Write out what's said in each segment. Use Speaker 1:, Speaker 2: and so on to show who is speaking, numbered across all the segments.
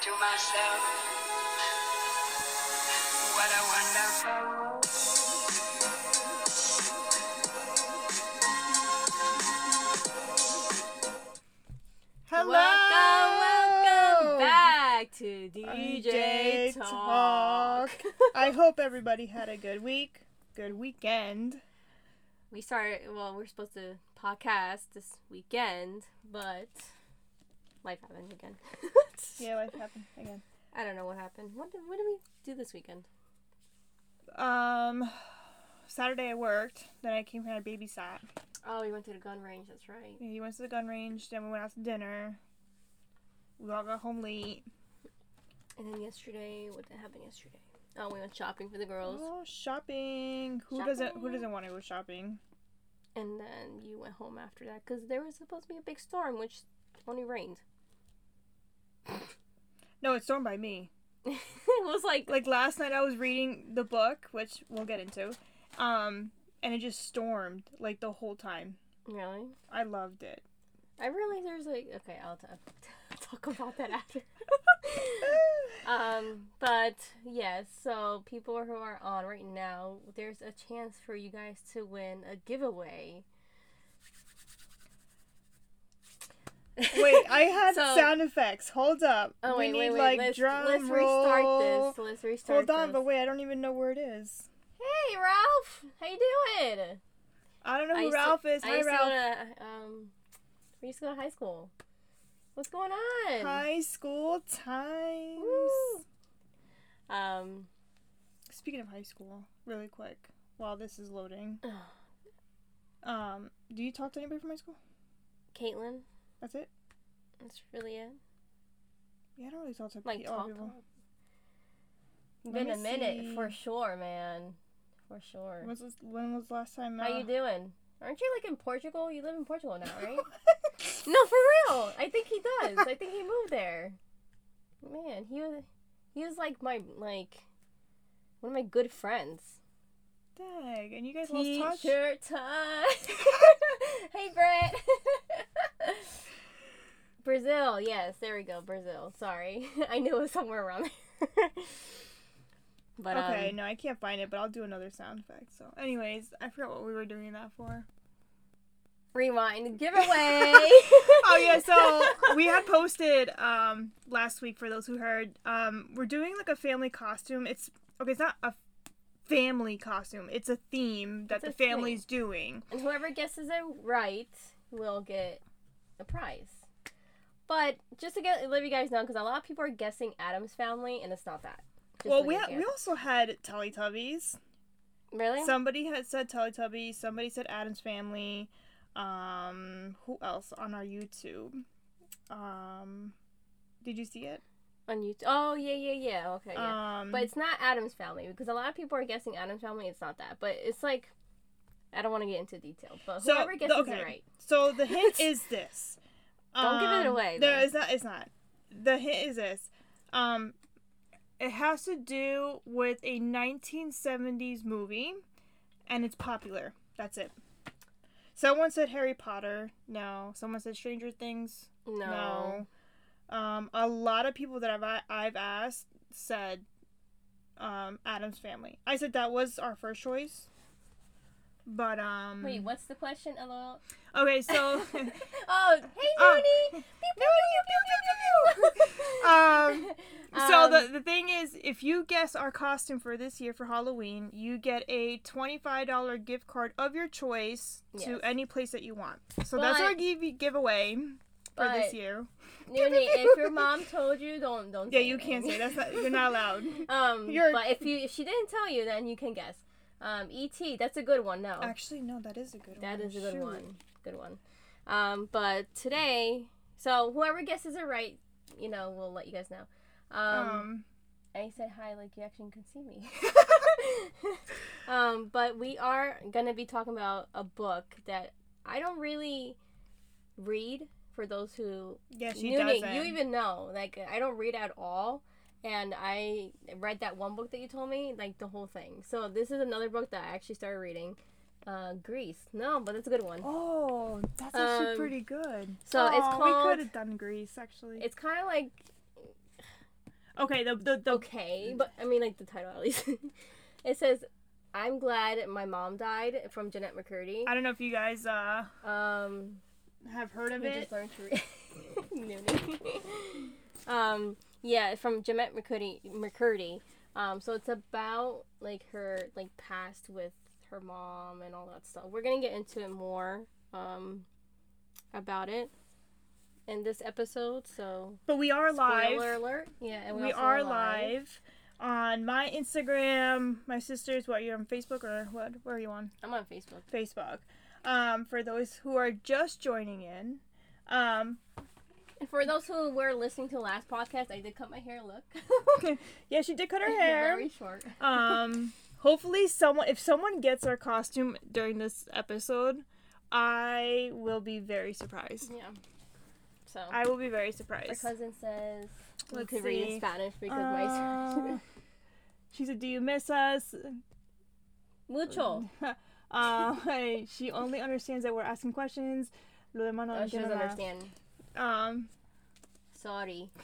Speaker 1: to myself, what a wonderful world.
Speaker 2: Hello.
Speaker 3: Welcome, welcome back to DJ,
Speaker 2: DJ
Speaker 3: Talk.
Speaker 2: I hope everybody had a good week, good weekend.
Speaker 3: we started. Well, we're supposed to podcast this weekend, but life happened again.
Speaker 2: Yeah, life happened again.
Speaker 3: I don't know what happened. What did What did we do this weekend?
Speaker 2: Um, Saturday I worked. Then I came here and I babysat.
Speaker 3: Oh, we went to the gun range. That's right.
Speaker 2: Yeah, He went to the gun range. Then we went out to dinner. We all got home late.
Speaker 3: And then yesterday, what did happen yesterday? Oh, we went shopping for the girls,
Speaker 2: Oh, shopping. Who doesn't? Who doesn't want to go shopping?
Speaker 3: and then you went home after that because there was supposed to be a big storm, which only rained.
Speaker 2: No, it's stormed by me.
Speaker 3: it was like
Speaker 2: Like last night, I was reading the book, which we'll get into. Um, and it just stormed like the whole time.
Speaker 3: really.
Speaker 2: I loved it.
Speaker 3: I realized there's like okay, I'll t- talk about that after. um, but yes, so people who are on right now, there's a chance for you guys to win a giveaway.
Speaker 2: Wait, I had
Speaker 3: So-
Speaker 2: sound effects. Hold up.
Speaker 3: Oh
Speaker 2: we
Speaker 3: wait,
Speaker 2: need
Speaker 3: wait, wait.
Speaker 2: like
Speaker 3: let's
Speaker 2: drum
Speaker 3: let's
Speaker 2: roll.
Speaker 3: restart this. Let's restart. This.
Speaker 2: Hold on,
Speaker 3: this.
Speaker 2: but wait, I don't even know where it is.
Speaker 3: Hey, Ralph, how you doing?
Speaker 2: I don't know who
Speaker 3: used to-
Speaker 2: Ralph is.
Speaker 3: I
Speaker 2: Hi,
Speaker 3: used to go
Speaker 2: Ralph.
Speaker 3: to um, we used to go to high school. What's going on?
Speaker 2: High school times.
Speaker 3: Woo. Um,
Speaker 2: Speaking of high school, really quick, while this is loading, um, do you talk to anybody from high school?
Speaker 3: Caitlin,
Speaker 2: That's it.
Speaker 3: that's really it.
Speaker 2: Yeah, I don't really talk to
Speaker 3: like
Speaker 2: people.
Speaker 3: It's
Speaker 2: Let
Speaker 3: Been a
Speaker 2: me
Speaker 3: minute for sure, man. For sure.
Speaker 2: This, when was the last time?
Speaker 3: How
Speaker 2: uh,
Speaker 3: you doing? Aren't you like in Portugal? You live in Portugal now, right? no, for real. I think he does. I think he moved there. Man, he was he was like my like one of my good friends.
Speaker 2: Dang, and you guys lost touch.
Speaker 3: T-shirt time. hey, Brett. Brazil, yes, there we go, Brazil. Sorry, I knew it was somewhere around there. but
Speaker 2: okay,
Speaker 3: um,
Speaker 2: no, I can't find it, but I'll do another sound effect. So, anyways, I forgot what we were doing that for.
Speaker 3: rewind giveaway.
Speaker 2: oh yeah, so we had posted um last week for those who heard. Um, we're doing like a family costume. It's okay. It's not a family costume. It's a theme that
Speaker 3: It's
Speaker 2: the family's doing.
Speaker 3: and whoever guesses it right will get a prize. But just to get let you guys know, because a lot of people are guessing Adam's family, and it's not that. Just
Speaker 2: well, we ha- we also had Teletubbies.
Speaker 3: really
Speaker 2: Somebody had said Teletubbies. Somebody said Adam's Family. Um, who else on our YouTube? Um, did you see it?
Speaker 3: on YouTube. Oh yeah, yeah, yeah. Okay, yeah.
Speaker 2: Um,
Speaker 3: But it's not Adam's family because a lot of people are guessing Adam's family. It's not that, but it's like I don't want to get into detail. But
Speaker 2: So,
Speaker 3: whoever
Speaker 2: the-
Speaker 3: guesses
Speaker 2: okay.
Speaker 3: it right,
Speaker 2: So the hint is this.
Speaker 3: Don't give it
Speaker 2: Um,
Speaker 3: away,
Speaker 2: No, it's not. It's not. The hint is this. Um, it has to do with a 1970s movie, and it's popular. That's it. Someone said Harry Potter. No. Someone said Stranger Things.
Speaker 3: no.
Speaker 2: No. Um, a lot of people that I've I've asked said, um, Adam's Family. I said that was our first choice. But um.
Speaker 3: Wait, what's the question? LOL.
Speaker 2: Okay, so.
Speaker 3: oh, hey. Nooney.
Speaker 2: um, so
Speaker 3: Um,
Speaker 2: the the thing is, if you guess our costume for this year for Halloween, you get a twenty five dollar gift card of your choice to
Speaker 3: Yes.
Speaker 2: any place that you want. So that's our give giveaway for this
Speaker 3: but-
Speaker 2: year.
Speaker 3: Nooney, if your mom told you, don't don't.
Speaker 2: Yeah, you can't say that's not you're not allowed.
Speaker 3: Um,
Speaker 2: You're-
Speaker 3: but if you if she didn't tell you, then you can guess. Um, E.T. That's a good one. No,
Speaker 2: Actually, no, that is a good one.
Speaker 3: that is a good
Speaker 2: Shoot.
Speaker 3: one. Good one. Um, but today, so whoever guesses it right, you know, we'll let you guys know. Um,
Speaker 2: Um,
Speaker 3: I said hi like you actually can see me. um, but we are gonna be talking about a book that I don't really read. For those who
Speaker 2: yeah, she doesn't.
Speaker 3: you even know, like I don't read at all, and I read that one book that you told me, like the whole thing. So this is another book that I actually started reading. Uh, Grease. No, but it's a good one.
Speaker 2: Oh, that's actually
Speaker 3: Um,
Speaker 2: pretty good.
Speaker 3: so it's called-
Speaker 2: We could have done Grease, actually.
Speaker 3: It's kind of like
Speaker 2: Okay, the the, the
Speaker 3: okay, but I mean like the title at least. it says, "I'm glad my mom died" from Jennette McCurdy.
Speaker 2: I don't know if you guys uh
Speaker 3: Um,
Speaker 2: have heard of it.
Speaker 3: just learned to read. Um, yeah, from Jennette McCurdy. McCurdy. Um, so it's about like her like past with her mom and all that stuff. We're gonna get into it more um about it in this episode. So
Speaker 2: But we are live.
Speaker 3: spoiler alert. Yeah, and we,
Speaker 2: we
Speaker 3: also
Speaker 2: are live on my Instagram. My sister's what you're on Facebook or what? Where are you on?
Speaker 3: I'm on Facebook.
Speaker 2: Facebook. Um, for those who are just joining in, um,
Speaker 3: for those who were listening to the last podcast, I did cut my hair. Look,
Speaker 2: yeah, she did cut her hair.
Speaker 3: very short.
Speaker 2: Um, hopefully, someone if someone gets our costume during this episode, I will be very surprised.
Speaker 3: Yeah. So
Speaker 2: I will be very surprised.
Speaker 3: cousin says
Speaker 2: Let's
Speaker 3: could read in
Speaker 2: see.
Speaker 3: Spanish because
Speaker 2: Uh,
Speaker 3: my
Speaker 2: she said, "Do you miss us?"
Speaker 3: mucho.
Speaker 2: uh, she only understands that we're asking questions. Lo demás no
Speaker 3: Oh, she doesn't understand.
Speaker 2: Um.
Speaker 3: Sorry.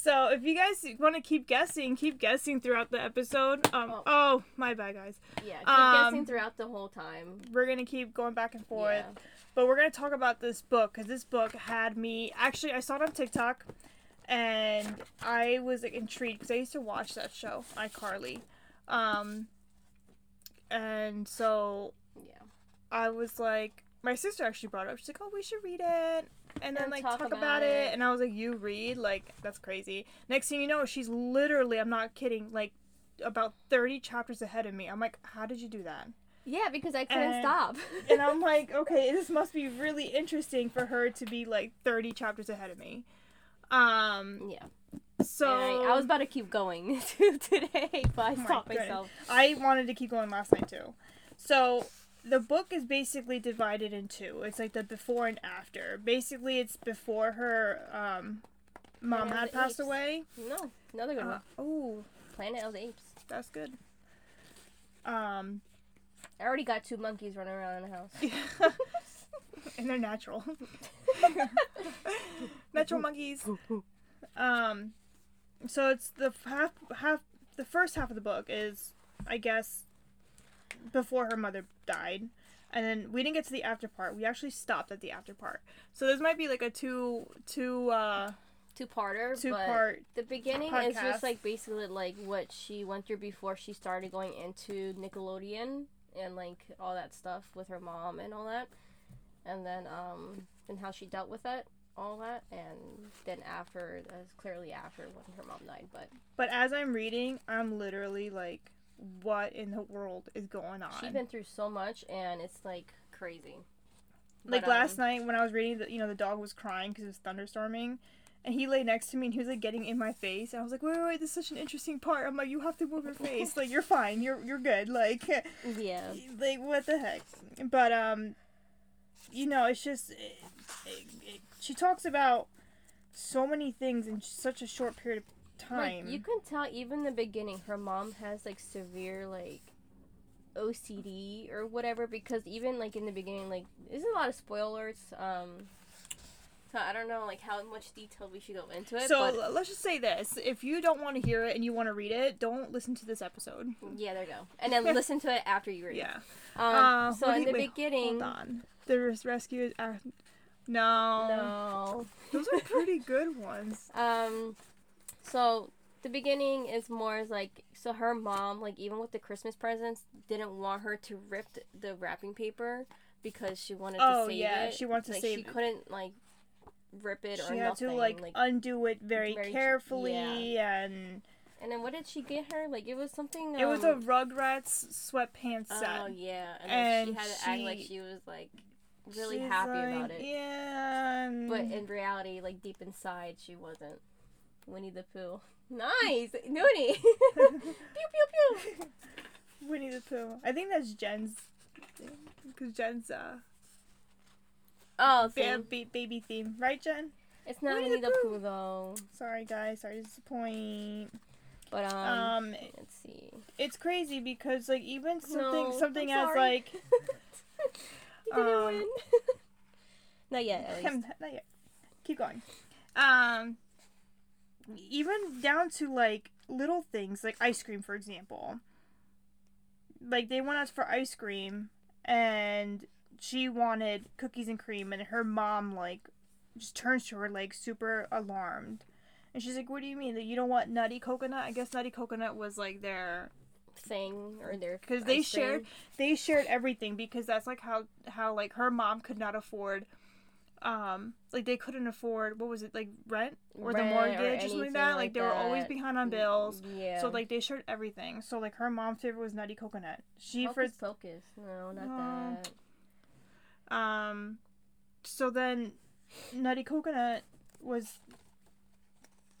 Speaker 2: so if you guys want to keep guessing, keep guessing throughout the episode. Um.
Speaker 3: Oh.
Speaker 2: Oh, my bad, guys.
Speaker 3: Yeah, keep
Speaker 2: Um,
Speaker 3: guessing throughout the whole time.
Speaker 2: We're gonna keep going back and forth.
Speaker 3: Yeah.
Speaker 2: But we're gonna talk about this book because this book had me. Actually, I saw it on TikTok, and I was like, intrigued because I used to watch that show, iCarly. Um, and so. I was like, my sister actually brought it up. She's like, "Oh, we should read it." And then
Speaker 3: And
Speaker 2: like
Speaker 3: talk
Speaker 2: talk,
Speaker 3: about
Speaker 2: about, it.
Speaker 3: it.
Speaker 2: and I was like, "You read? Like that's crazy." Next thing you know, she's literally, I'm not kidding, like about 30 chapters ahead of me. I'm like, "How did you do that?"
Speaker 3: Yeah, because I couldn't
Speaker 2: And-
Speaker 3: stop.
Speaker 2: and I'm like, okay, this must be really interesting for her to be like 30 chapters ahead of me. Um,
Speaker 3: yeah.
Speaker 2: so
Speaker 3: I, I was about to keep going today, but I
Speaker 2: Oh
Speaker 3: stopped myself.
Speaker 2: I wanted to keep going last night too. So the book is basically divided in two. It's like the before and after. Basically, it's before her um, mom
Speaker 3: Planet
Speaker 2: had passed
Speaker 3: Apes.
Speaker 2: away.
Speaker 3: No, another good
Speaker 2: Uh,
Speaker 3: one.
Speaker 2: oh,
Speaker 3: Planet of the Apes.
Speaker 2: that's good. Um,
Speaker 3: I already got two monkeys running around in the house.
Speaker 2: and they're natural. natural monkeys. Um, so it's the half half the first half of the book is, I guess, before her mother died, and then we didn't get to the after part. We actually stopped at the after part. So this might be like a two two uh
Speaker 3: Two parter.
Speaker 2: two
Speaker 3: but
Speaker 2: part.
Speaker 3: The beginning is just like basically like what she went through before she started going into Nickelodeon and like all that stuff with her mom and all that, and then um and how she dealt with it, all that, and then after, as clearly after when her mom died, but
Speaker 2: But as I'm reading, I'm literally like, what in the world is going on?
Speaker 3: she's been through so much and it's like crazy.
Speaker 2: like
Speaker 3: But,
Speaker 2: last
Speaker 3: um,
Speaker 2: night when I was reading, the, you know, the dog was crying because it was thunderstorming, and he lay next to me and he was like getting in my face. And I was like, wait, wait, wait, this is such an interesting part. I'm like, you have to move your face. like you're fine. You're you're good. Like,
Speaker 3: Yeah.
Speaker 2: like what the heck? But um, you know, it's just it, it, it, she talks about so many things in such a short period of time.
Speaker 3: Like you can tell even in the beginning her mom has like severe like OCD or whatever because even like in the beginning like there's a lot of spoilers um so I don't know like how much detail we should go into it
Speaker 2: so
Speaker 3: but
Speaker 2: let's just say this: if you don't want to hear it and you want to read it, don't listen to this episode.
Speaker 3: yeah there you go and then listen to it after you read
Speaker 2: Yeah.
Speaker 3: um
Speaker 2: Uh,
Speaker 3: so in the
Speaker 2: wait,
Speaker 3: beginning
Speaker 2: Hold on. The res- rescue is. Uh, no.
Speaker 3: no
Speaker 2: Those are pretty good ones.
Speaker 3: Um, so the beginning is more like so her mom like even with the Christmas presents didn't want her to rip the wrapping paper because she wanted
Speaker 2: Oh,
Speaker 3: to save
Speaker 2: yeah,
Speaker 3: it.
Speaker 2: she wanted to
Speaker 3: like,
Speaker 2: save
Speaker 3: She
Speaker 2: it.
Speaker 3: couldn't like rip it or
Speaker 2: She had
Speaker 3: nothing.
Speaker 2: to like, undo it very,
Speaker 3: very-
Speaker 2: carefully, and
Speaker 3: and then what did she get her? Like it was something.
Speaker 2: it was a
Speaker 3: um,
Speaker 2: Rugrats sweatpants set.
Speaker 3: Oh yeah, and, then she had to act like
Speaker 2: she-
Speaker 3: she was like really happy
Speaker 2: like,
Speaker 3: about it.
Speaker 2: Yeah. and-
Speaker 3: But in reality, like deep inside, she wasn't. Winnie the Pooh. Nice, Noonie. pew pew pew.
Speaker 2: Winnie the Pooh. I think that's Jen's. Because Jen's uh
Speaker 3: Oh,
Speaker 2: ba-
Speaker 3: same.
Speaker 2: ba- baby theme, right, Jen?
Speaker 3: It's not
Speaker 2: Winnie the Pooh.
Speaker 3: Pooh though.
Speaker 2: Sorry, guys. Sorry to disappoint.
Speaker 3: But um,
Speaker 2: Um,
Speaker 3: let's see.
Speaker 2: it's crazy because like even something
Speaker 3: No,
Speaker 2: something as like
Speaker 3: you didn't
Speaker 2: um,
Speaker 3: win. not yet, at least.
Speaker 2: not yet. keep going. Um, even down to like little things like ice cream, for example. Like they went out for ice cream, and she wanted cookies and cream, and her mom like just turns to her like super alarmed, and she's like, "What do you mean that you don't want nutty coconut?" I guess nutty coconut was like their
Speaker 3: Thing or their
Speaker 2: because they shared
Speaker 3: cream.
Speaker 2: they shared everything because that's like how how like her mom could not afford um like they couldn't afford what was it like rent or the
Speaker 3: Rent or
Speaker 2: mortgage or, something like that like,
Speaker 3: like
Speaker 2: they were always behind on bills
Speaker 3: Yeah.
Speaker 2: so like they shared everything so like her mom's favorite was nutty coconut she for
Speaker 3: Pocus. No, not
Speaker 2: No.
Speaker 3: that.
Speaker 2: um so then nutty coconut was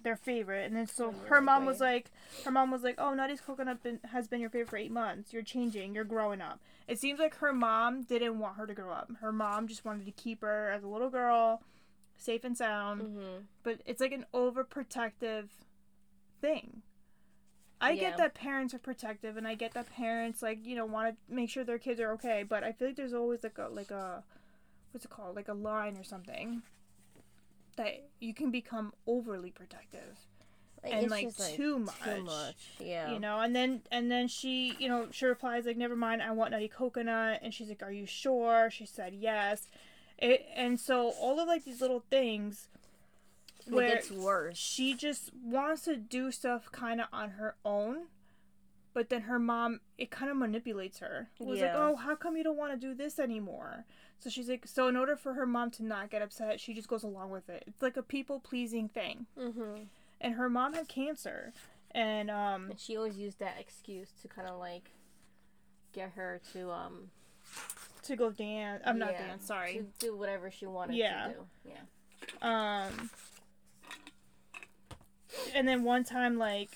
Speaker 2: their favorite. And then so her mom was like her mom was like oh nutty's coconut been, has been your favorite for eight months. You're changing. You're growing up. It seems like her mom didn't want her to grow up. Her mom just wanted to keep her as a little girl safe and sound.
Speaker 3: Mm-hmm.
Speaker 2: but it's like an overprotective thing. I
Speaker 3: Yeah.
Speaker 2: get that parents are protective and I get that parents like, you know, want to make sure their kids are okay, but I feel like there's always like a like a what's it called? Like a line or something that you can become overly protective and like, too much.
Speaker 3: Too much. Yeah.
Speaker 2: You know, and then and then she, you know, she replies like, "Never mind, I want nutty coconut." And she's like, "Are you sure?" She said, "Yes." It and so all of like these little things
Speaker 3: It
Speaker 2: where
Speaker 3: gets worse.
Speaker 2: she just wants to do stuff kind of on her own but then her mom it kind of manipulates her it was like oh how come you don't want to do this anymore so she's like so in order for her mom to not get upset she just goes along with it it's like a people pleasing thing
Speaker 3: Mm-hmm.
Speaker 2: and her mom had cancer and um
Speaker 3: And she always used that excuse to kind of like get her to um.
Speaker 2: to go dance i'm not
Speaker 3: yeah,
Speaker 2: dance sorry
Speaker 3: To do whatever she wanted
Speaker 2: Yeah.
Speaker 3: to do. Yeah.
Speaker 2: um and then one time like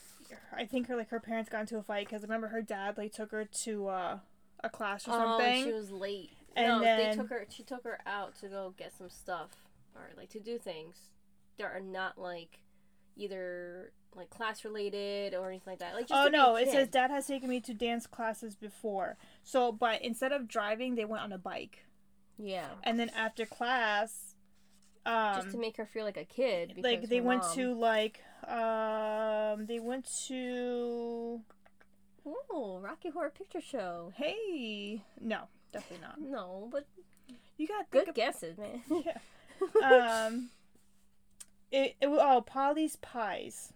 Speaker 2: i think her like her parents got into a fight because I remember her dad like took her to uh a class or something
Speaker 3: Oh, she was late.
Speaker 2: And
Speaker 3: no,
Speaker 2: then-
Speaker 3: they took her. She took her out to go get some stuff or like to do things that are not like either like class related or anything like that. Like just
Speaker 2: oh
Speaker 3: to be a
Speaker 2: no it says dad has taken me to dance classes before so but instead of driving they went on a bike
Speaker 3: yeah,
Speaker 2: and then after class um
Speaker 3: just to make her feel like a kid.
Speaker 2: like they went
Speaker 3: mom-
Speaker 2: to like um they went to
Speaker 3: oh Rocky Horror Picture Show.
Speaker 2: hey no definitely not
Speaker 3: No, but
Speaker 2: you got
Speaker 3: good guesses, man. Yeah.
Speaker 2: um it, it oh polly's pies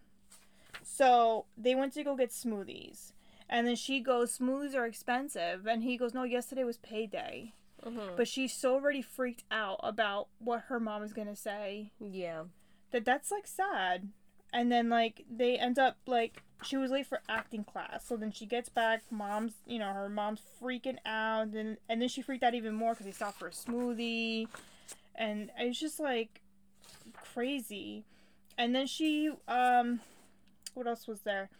Speaker 2: so they went to go get smoothies and then she goes smoothies are expensive and he goes no yesterday was payday
Speaker 3: Mhm.
Speaker 2: but she's so already freaked out about what her mom is gonna say
Speaker 3: Yeah.
Speaker 2: that that's like sad and then like they end up like she was late for acting class. So then she gets back mom's you know her mom's freaking out and and then she freaked out even more because they stopped for a smoothie. And it's just like crazy. And then she um what else was there?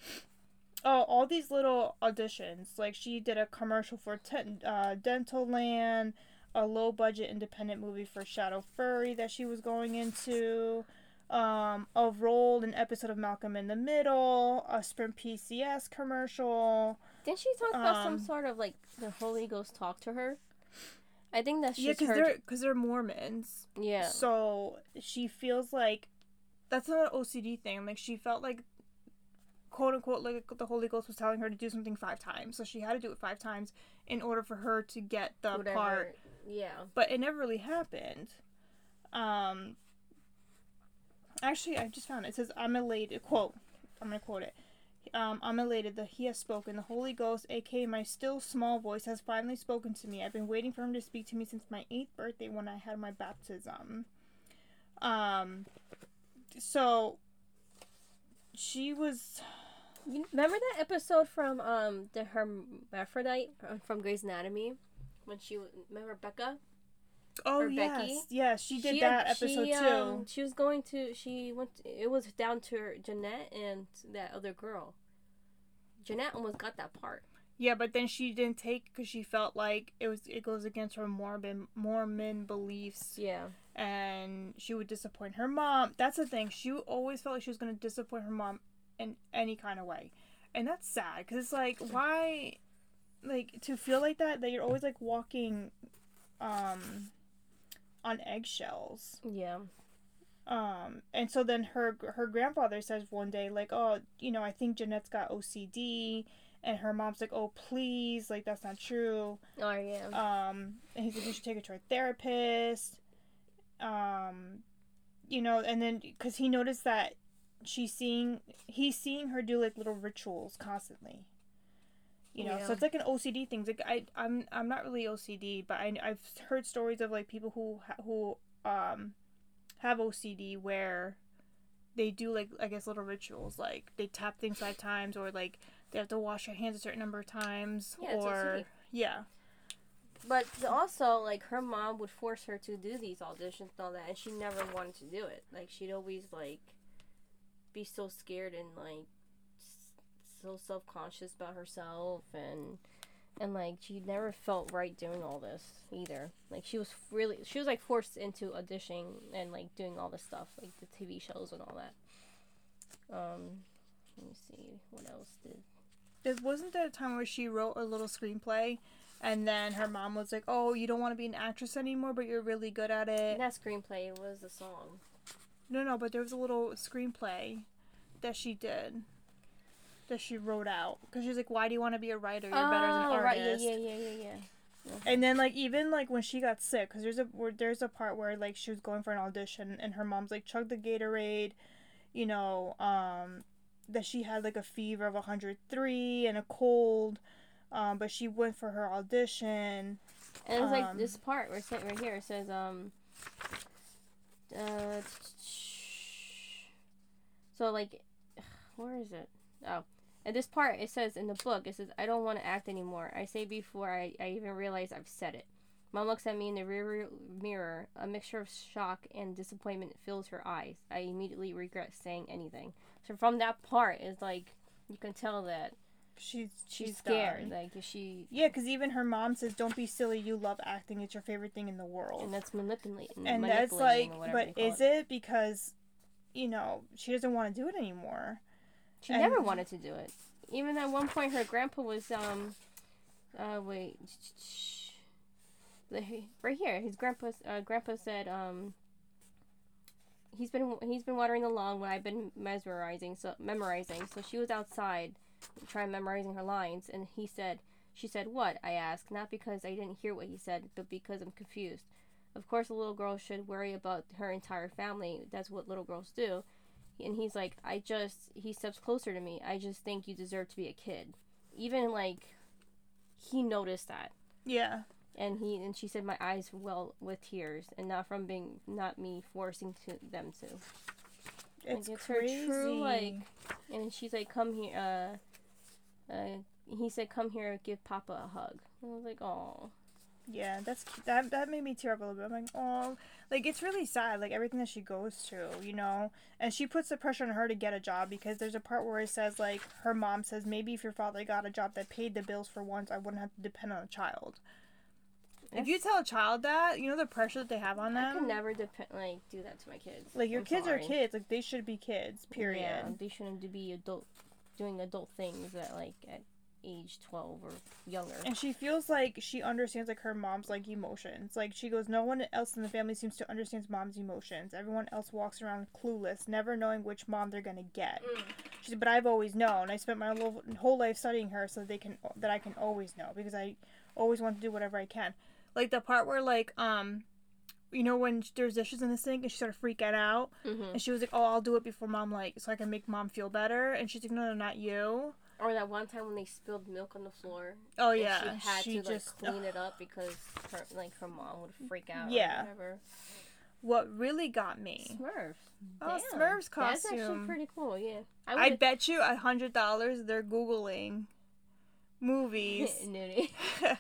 Speaker 2: Oh all these little auditions. Like she did a commercial for ten, uh, dental land a low budget independent movie for Shadow Fury that she was going into um, a role in episode of malcolm in the middle a sprint pcs commercial
Speaker 3: Didn't she talk about some
Speaker 2: Um,
Speaker 3: sort of like the Holy Ghost talk to her? I think that's
Speaker 2: yeah because they're because they're mormons
Speaker 3: yeah.
Speaker 2: So she feels like that's not an OCD thing. Like she felt like quote unquote like the Holy Ghost was telling her to do something five times. So she had to do it five times in order for her to get the
Speaker 3: Whatever.
Speaker 2: part.
Speaker 3: Yeah.
Speaker 2: But it never really happened. Um actually I just found it. It says I'm elated quote. I'm gonna quote it. Um, I'm elated that he has spoken. The Holy Ghost, aka my still small voice, has finally spoken to me. I've been waiting for him to speak to me since my eighth birthday when I had my baptism. Um, so she was.
Speaker 3: You remember that episode from um the hermaphrodite from Grey's Anatomy when she remember Becca?
Speaker 2: Oh yes,
Speaker 3: Becky?
Speaker 2: yes, she did
Speaker 3: She-
Speaker 2: that episode
Speaker 3: she,
Speaker 2: too.
Speaker 3: um, she was going to. She went. To, it was down to her, Jennette and that other girl. Jennette almost got that part.
Speaker 2: Yeah, but then she didn't take because she felt like it was it goes against her Mormon Mormon beliefs,
Speaker 3: Yeah.
Speaker 2: and she would disappoint her mom. That's the thing. She always felt like she was gonna disappoint her mom in any kind of way, and that's sad because it's like why, like to feel like that that you're always like walking, um, on eggshells.
Speaker 3: Yeah.
Speaker 2: Um, and so then her her grandfather says one day like, oh, you know, I think Jennette's got OCD, and her mom's like, oh, please, like that's not true.
Speaker 3: Oh yeah.
Speaker 2: Um, and he's like, you should take her to a therapist. Um, you know, and then because he noticed that she's seeing, he's seeing her do like little rituals constantly. You know,
Speaker 3: Yeah.
Speaker 2: so it's like an OCD thing. It's Like I, I'm, I'm not really OCD, but I, I've heard stories of like people who, who, um, have OCD where they do like I guess little rituals, like they tap things five times, or like they have to wash their hands a certain number of times,
Speaker 3: Yeah,
Speaker 2: or yeah.
Speaker 3: But also, like her mom would force her to do these auditions and all that, and she never wanted to do it. Like she'd always like be so scared and like so self conscious about herself, and and like she never felt right doing all this either. Like she was really she was like forced into auditioning and like doing all this stuff, like the TV shows and all that. Um, let me see what else did.
Speaker 2: There wasn't there a time where she wrote a little screenplay, and then her mom was like, "Oh, you don't want to be an actress anymore, but you're really good at it."
Speaker 3: That screenplay was the song.
Speaker 2: No, no, but there was a little screenplay that she did. That she wrote out because she's like, "Why do you want to be a writer? You're better as an
Speaker 3: Oh,
Speaker 2: artist."
Speaker 3: right, yeah, yeah, yeah, yeah, yeah.
Speaker 2: And then like even like when she got sick, because there's a where, there's a part where like she was going for an audition, and her mom's like, "Chug the Gatorade," you know, um, that she had like a fever of 103 and a cold, um, but she went for her audition.
Speaker 3: And it's like
Speaker 2: Um,
Speaker 3: this part where right here it says um uh so like where is it? Oh. At this part it says in the book it says I don't want to act anymore. I say before I, I even realize I've said it. Mom looks at me in the rear mirror. A mixture of shock and disappointment fills her eyes. I immediately regret saying anything. So from that part, it's like you can tell that
Speaker 2: She's
Speaker 3: she's,
Speaker 2: she's
Speaker 3: scared.
Speaker 2: done.
Speaker 3: Like she,
Speaker 2: Yeah, because even her mom says, "Don't be silly. You love acting. It's your favorite thing in the world."
Speaker 3: and that's manipulating.
Speaker 2: and that's like, but is it because, you know, she doesn't want to do it anymore?
Speaker 3: She
Speaker 2: And-
Speaker 3: never wanted to do it. Even at one point, her grandpa was um, uh, wait, the, right here. His grandpa, uh, grandpa said um, he's been he's been watering the lawn when I've been mesmerizing, so memorizing. So she was outside, trying memorizing her lines, and he said, she said what? I asked, not because I didn't hear what he said, but because I'm confused. Of course, a little girl should worry about her entire family. That's what little girls do and he's like i just he steps closer to me. I just think you deserve to be a kid. Even like he noticed that.
Speaker 2: Yeah.
Speaker 3: and he and she said my eyes well with tears and not from being not me forcing to them to.
Speaker 2: It's,
Speaker 3: it's
Speaker 2: crazy.
Speaker 3: her true like and she's like come here uh uh he said come here give papa a hug. And i was like oh
Speaker 2: Yeah, that's that. That made me tear up a little bit. I'm like, oh, like it's really sad. Like everything that she goes through, you know. And she puts the pressure on her to get a job because there's a part where it says like her mom says maybe if your father got a job that paid the bills for once, I wouldn't have to depend on a child. If you tell a child that, you know the pressure that they have on them.
Speaker 3: i could never depend like do that to my kids
Speaker 2: like your
Speaker 3: I'm
Speaker 2: kids
Speaker 3: sorry.
Speaker 2: are kids. Like they should be kids. Period.
Speaker 3: Yeah, they shouldn't be adult doing adult things that like at age twelve or younger.
Speaker 2: And she feels like she understands like her mom's like emotions. Like she goes, no one else in the family seems to understand mom's emotions. Everyone else walks around clueless, never knowing which mom they're gonna get. She said, but I've always known. I spent my whole, whole life studying her so they can that I can always know because I always want to do whatever I can. Like the part where like um, you know when there's dishes in the sink and she started freaking out
Speaker 3: hmm
Speaker 2: and she was like, oh I'll do it before mom like so I can make mom feel better and she's like, no no not you.
Speaker 3: Or that one time when they spilled milk on the floor.
Speaker 2: Oh yeah,
Speaker 3: she had
Speaker 2: she
Speaker 3: to
Speaker 2: just
Speaker 3: like clean it up because her like her mom would freak out.
Speaker 2: Yeah.
Speaker 3: Or whatever.
Speaker 2: what really got me.
Speaker 3: Smurfs.
Speaker 2: Oh,
Speaker 3: Damn.
Speaker 2: Smurfs
Speaker 3: That's actually pretty cool. Yeah.
Speaker 2: I
Speaker 3: would've-
Speaker 2: bet you a hundred dollars they're googling movies.
Speaker 3: Nudie.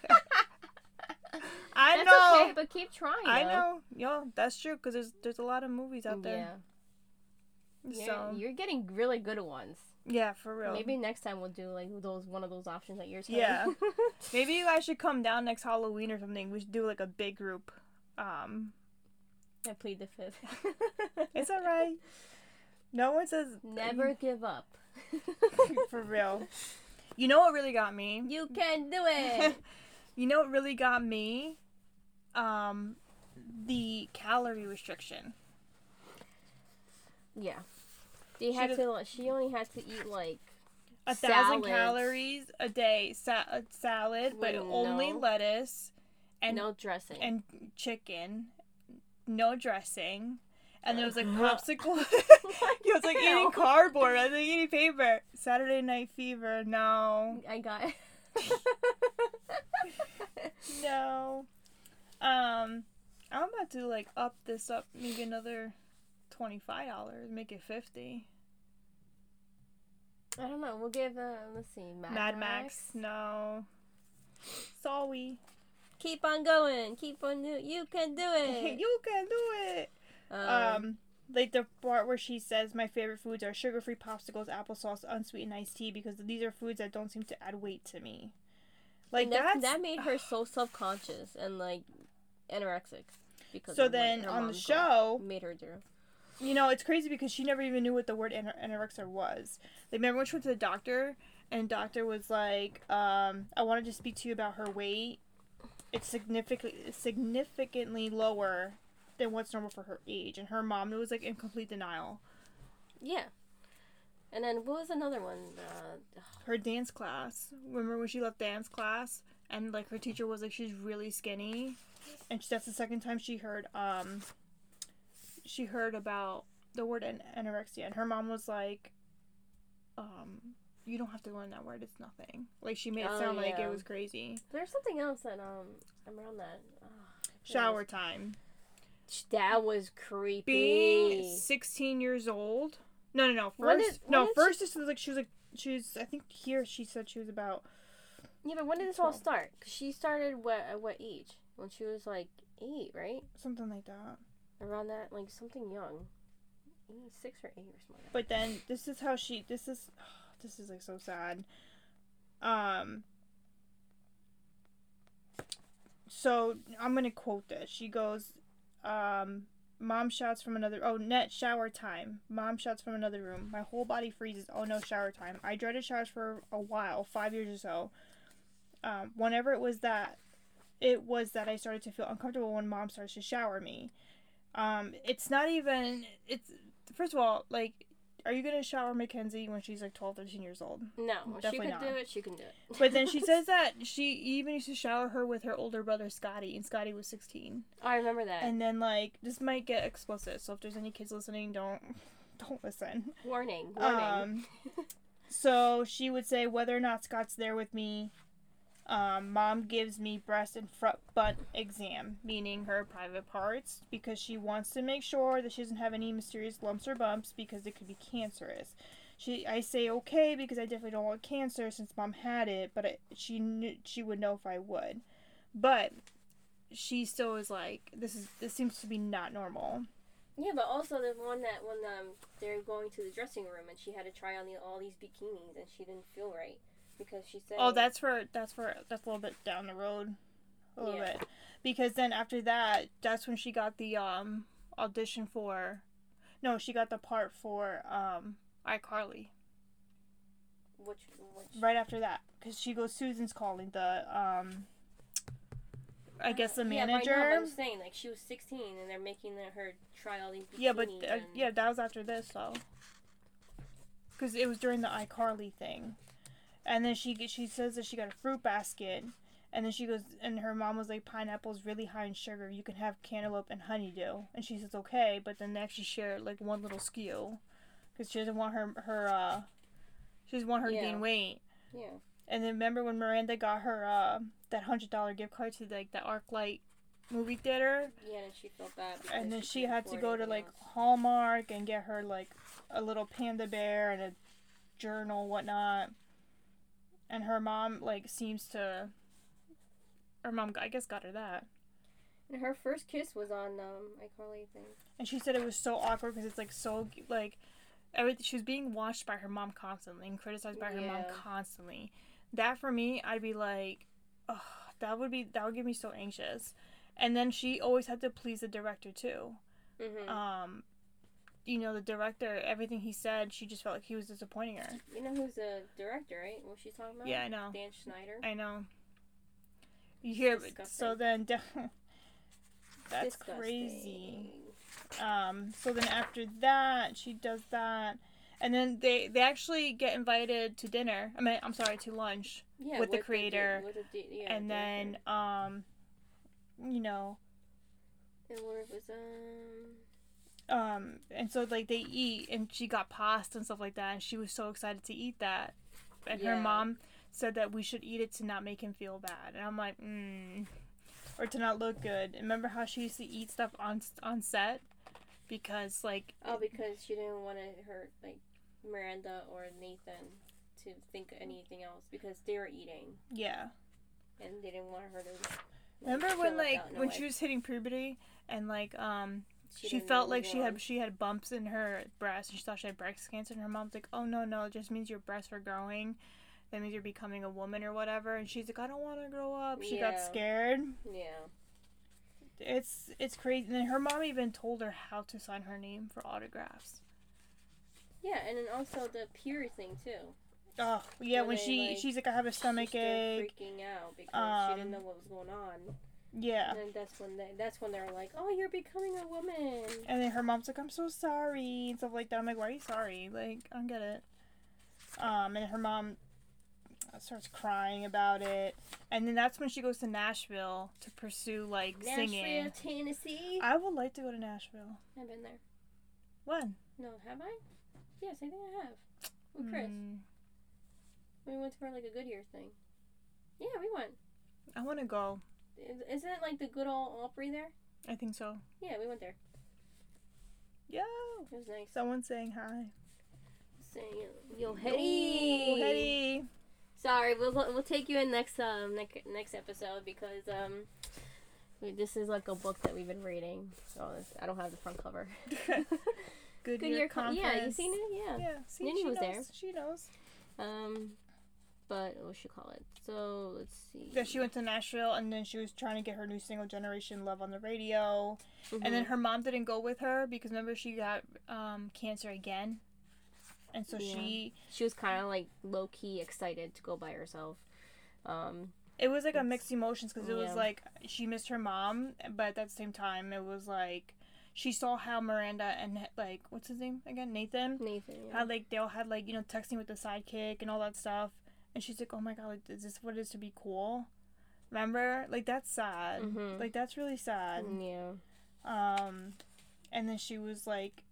Speaker 2: I
Speaker 3: That's
Speaker 2: know.
Speaker 3: okay, but keep trying.
Speaker 2: I
Speaker 3: though.
Speaker 2: know. Yo, that's true because there's there's a lot of movies out there.
Speaker 3: Yeah. You're,
Speaker 2: So
Speaker 3: you're getting really good at ones.
Speaker 2: Yeah, for real.
Speaker 3: Maybe next time we'll do like those one of those options that you're.
Speaker 2: Yeah. Maybe you guys should come down next Halloween or something. We should do like a big group. Um,
Speaker 3: I plead the fifth.
Speaker 2: it's alright. No one says
Speaker 3: Never give up.
Speaker 2: for real. You know what really got me?
Speaker 3: You can do it.
Speaker 2: you know what really got me? Um, the calorie restriction.
Speaker 3: Yeah. They
Speaker 2: She
Speaker 3: had to. like, She only had to eat like
Speaker 2: A thousand
Speaker 3: Salads.
Speaker 2: calories a day, sa- a salad, but
Speaker 3: With
Speaker 2: only lettuce and
Speaker 3: no dressing.
Speaker 2: and chicken, no dressing, and there was like popsicle. He was like eating cardboard. I was like eating paper. Saturday Night Fever. No,
Speaker 3: I got. It.
Speaker 2: no. Um, I'm about to like up this up, maybe another twenty five dollars, make it fifty.
Speaker 3: I don't know. We'll give. Uh, let's see. Mad,
Speaker 2: Mad
Speaker 3: Max.
Speaker 2: Max. No. Sorry.
Speaker 3: Keep on going. Keep on do. You can do it.
Speaker 2: you can do it.
Speaker 3: um,
Speaker 2: Um, like the part where she says, "My favorite foods are sugar-free popsicles, applesauce, unsweetened iced tea because these are foods that don't seem to add weight to me." Like
Speaker 3: and that, that made her so self-conscious and like anorexic because
Speaker 2: So then on the show-
Speaker 3: made her do.
Speaker 2: You know it's crazy because she never even knew what the word anor- anorexia was. Like, remember when she went to the doctor and doctor was like, um, "I wanted to speak to you about her weight. It's significantly significantly lower." Than what's normal for her age, and her mom was like in complete denial.
Speaker 3: Yeah. And then what was another one? Uh,
Speaker 2: her dance class. Remember when she left dance class and like her teacher was like she's really skinny, and that's the second time she heard um. She heard about the word an- anorexia, and her mom was like, um, "You don't have to learn that word. It's nothing." Like she made it
Speaker 3: Oh,
Speaker 2: sound like it was crazy.
Speaker 3: there's something else that um I'm around that. Oh,
Speaker 2: Shower time.
Speaker 3: that was creepy.
Speaker 2: Being sixteen years old. No, no, no.
Speaker 3: When
Speaker 2: First,
Speaker 3: did- when
Speaker 2: no. First, this was like she was like she was. I think here she said she was about
Speaker 3: yeah, but when did this all
Speaker 2: start?
Speaker 3: start? 'Cause she started what at what age? When she was like eight, right?
Speaker 2: something like that.
Speaker 3: Around that, like something young, six or eight or something.
Speaker 2: But then this is how she this is this is like so sad. Um so I'm gonna quote this. She goes, um, mom shouts from another oh net shower time. Mom shouts from another room. My whole body freezes. Oh no, shower time. I dreaded showers for a while, five years or so. Um, whenever it was that it was that I started to feel uncomfortable when mom starts to shower me. Um, it's not even it's first of all, like are you gonna shower Mackenzie when she's like 12, 13 years old?
Speaker 3: No, when she
Speaker 2: Definitely
Speaker 3: could
Speaker 2: not.
Speaker 3: do it. She can do it.
Speaker 2: But then she says that she even used to shower her with her older brother Scotty, and Scotty was 16.
Speaker 3: Oh, I remember that.
Speaker 2: And then like this might get explicit, so if there's any kids listening, don't don't listen.
Speaker 3: warning, warning.
Speaker 2: Um, so she would say whether or not Scott's there with me. Um, mom gives me breast and front butt exam, meaning her private parts, because she wants to make sure that she doesn't have any mysterious lumps or bumps because it could be cancerous. She, I say okay because I definitely don't want cancer since mom had it, but I, she knew she would know if I would. But she still is like, this is this seems to be not normal.
Speaker 3: Yeah, but also the one that when um they're going to the dressing room and she had to try on the, all these bikinis and she didn't feel right because she said
Speaker 2: Oh, that's for that's for that's a little bit down the road, a little
Speaker 3: Yeah.
Speaker 2: bit, because then after that, that's when she got the um audition for, no, she got the part for um iCarly.
Speaker 3: which which
Speaker 2: Right after that, because she goes, Susan's calling the um. I guess the manager.
Speaker 3: Yeah, but I know,
Speaker 2: manager.
Speaker 3: but
Speaker 2: Yeah,
Speaker 3: I'm saying like she was 16 and they're making her try all these bikinis.
Speaker 2: but uh,
Speaker 3: and-
Speaker 2: yeah, that was after this though. Because it was during the iCarly thing, and then she she says that she got a fruit basket, and then she goes and her mom was like pineapple's really high in sugar. You can have cantaloupe and honeydew, and she says okay, but then they actually share like one little skew, because she doesn't want her her uh, she doesn't want her to gain weight.
Speaker 3: yeah.
Speaker 2: And then remember when Miranda got her uh, that hundred dollar gift card to like the ArcLight movie theater,
Speaker 3: Yeah, and she felt bad.
Speaker 2: and then she
Speaker 3: couldn't
Speaker 2: had to go to like
Speaker 3: else.
Speaker 2: Hallmark and get her like a little panda bear and a journal, whatnot. And her mom like seems to. Her mom, I guess, got her that,
Speaker 3: And her first kiss was on um I iCarly thing.
Speaker 2: and she said it was so awkward because it's like so like, everything. She was being watched by her mom constantly and criticized by her mom constantly. That for me, I'd be like, oh, that would be that would get me so anxious. And then she always had to please the director too.
Speaker 3: Mm-hmm.
Speaker 2: um you know the director everything he said she just felt like he was disappointing her
Speaker 3: you know who's the director, right? What she's talking about?
Speaker 2: yeah i know
Speaker 3: Dan Schneider.
Speaker 2: i know you hear so then that's
Speaker 3: Disgusting.
Speaker 2: crazy Um, so then after that, she does that, and then they they actually get invited to dinner. I mean, I'm sorry, to lunch,
Speaker 3: Yeah,
Speaker 2: with the creator,
Speaker 3: yeah,
Speaker 2: and then um, you know,
Speaker 3: and it was um.
Speaker 2: Um, and so like they eat, and she got pasta and stuff like that, and she was so excited to eat that, and her mom said that we should eat it to not make him feel bad, and I'm like, mm, or to not look good. Remember how she used to eat stuff on on set because like
Speaker 3: Oh, because she didn't want to hurt like Miranda or Nathan to think anything else because they were eating
Speaker 2: yeah.
Speaker 3: and they didn't want her to. like,
Speaker 2: Remember when like
Speaker 3: out in a
Speaker 2: when she was hitting puberty and like um she,
Speaker 3: didn't
Speaker 2: felt like she had she had bumps in her breast and she thought she had breast cancer and her mom's like oh no no it just means your breasts are growing. That means you're becoming a woman or whatever. And she's like I don't want to grow up. She got scared.
Speaker 3: Yeah.
Speaker 2: it's it's crazy. And then her mom even told her how to sign her name for autographs.
Speaker 3: Yeah, and then also the pure thing too.
Speaker 2: oh yeah
Speaker 3: When
Speaker 2: when
Speaker 3: they,
Speaker 2: she
Speaker 3: like,
Speaker 2: she's like I have a stomach
Speaker 3: She
Speaker 2: ache.
Speaker 3: freaking out because she didn't
Speaker 2: Um,
Speaker 3: know what was going on.
Speaker 2: Yeah
Speaker 3: And then that's when they that's when they're like, "Oh, you're becoming a woman."
Speaker 2: And then her mom's like, I'm so sorry, and stuff like that. I'm like, why are you sorry? Like, I don't get it. Um, and her mom starts crying about it. And then that's when she goes to Nashville to pursue, like, singing.
Speaker 3: Nashville, Tennessee.
Speaker 2: I would like to go to Nashville.
Speaker 3: I've been there.
Speaker 2: When?
Speaker 3: No, have I? Yes, I think I have. With Chris.
Speaker 2: Hmm,
Speaker 3: We went for like a Goodyear thing. Yeah, we went.
Speaker 2: I want to go.
Speaker 3: Is- Isn't it like the good old Opry there?
Speaker 2: I think so.
Speaker 3: Yeah, we went there.
Speaker 2: Yo!
Speaker 3: It was nice.
Speaker 2: Someone's saying hi.
Speaker 3: Saying, yo, Hetty.
Speaker 2: Hetty.
Speaker 3: Sorry, we'll we'll take you in next um next next episode because um we, this is like a book that we've been reading. So I don't have the front cover.
Speaker 2: Good,
Speaker 3: Goodyear,
Speaker 2: year
Speaker 3: con-
Speaker 2: conference.
Speaker 3: yeah, you seen it? Yeah.
Speaker 2: Yeah, see,
Speaker 3: Nini
Speaker 2: she
Speaker 3: was
Speaker 2: knows.
Speaker 3: there.
Speaker 2: She knows.
Speaker 3: Um, but what should call it? So let's see.
Speaker 2: That she went to Nashville and then she was trying to get her new single Generation Love on the radio. And
Speaker 3: Mm-hmm.
Speaker 2: then her mom didn't go with her because remember she got um, cancer again. And so
Speaker 3: Yeah.
Speaker 2: she
Speaker 3: she was kind of like low key excited to go by herself. Um,
Speaker 2: it was like a mixed emotions because it was like she missed her mom, but at the same time it was like she saw how Miranda and like what's his name again Nathan
Speaker 3: Nathan. Yeah.
Speaker 2: how like they all had like you know texting with the sidekick and all that stuff, and she's like, oh my god, like, is this what it is to be cool? Remember, like that's sad.
Speaker 3: Mhm.
Speaker 2: Like that's really sad.
Speaker 3: yeah.
Speaker 2: Um, and then she was like,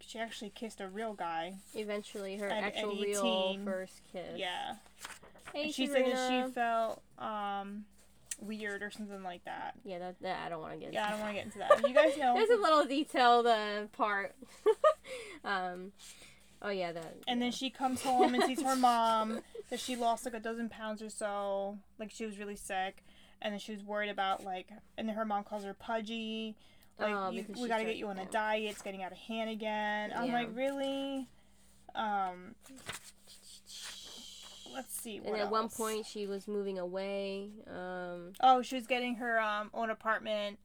Speaker 2: she actually kissed a real guy.
Speaker 3: Eventually, her
Speaker 2: At- at
Speaker 3: actual real first kiss.
Speaker 2: Yeah.
Speaker 3: Hey,
Speaker 2: and she said that she felt um weird or something like that.
Speaker 3: Yeah, that, that I don't want to get.
Speaker 2: Yeah, I don't want to get into that. You guys know.
Speaker 3: There's a little detailed uh, part. um, oh yeah, that.
Speaker 2: And then she comes home and sees her mom that she lost like a dozen pounds or so. Like she was really sick, and then she was worried about like, and then her mom calls her pudgy. Like
Speaker 3: Oh,
Speaker 2: you, we gotta get you on a diet. It's getting out of hand again. I'm
Speaker 3: Yeah.
Speaker 2: like, really? Um. Let's see. What
Speaker 3: And at one point, she was moving away. Um,
Speaker 2: oh, she was getting her um own apartment.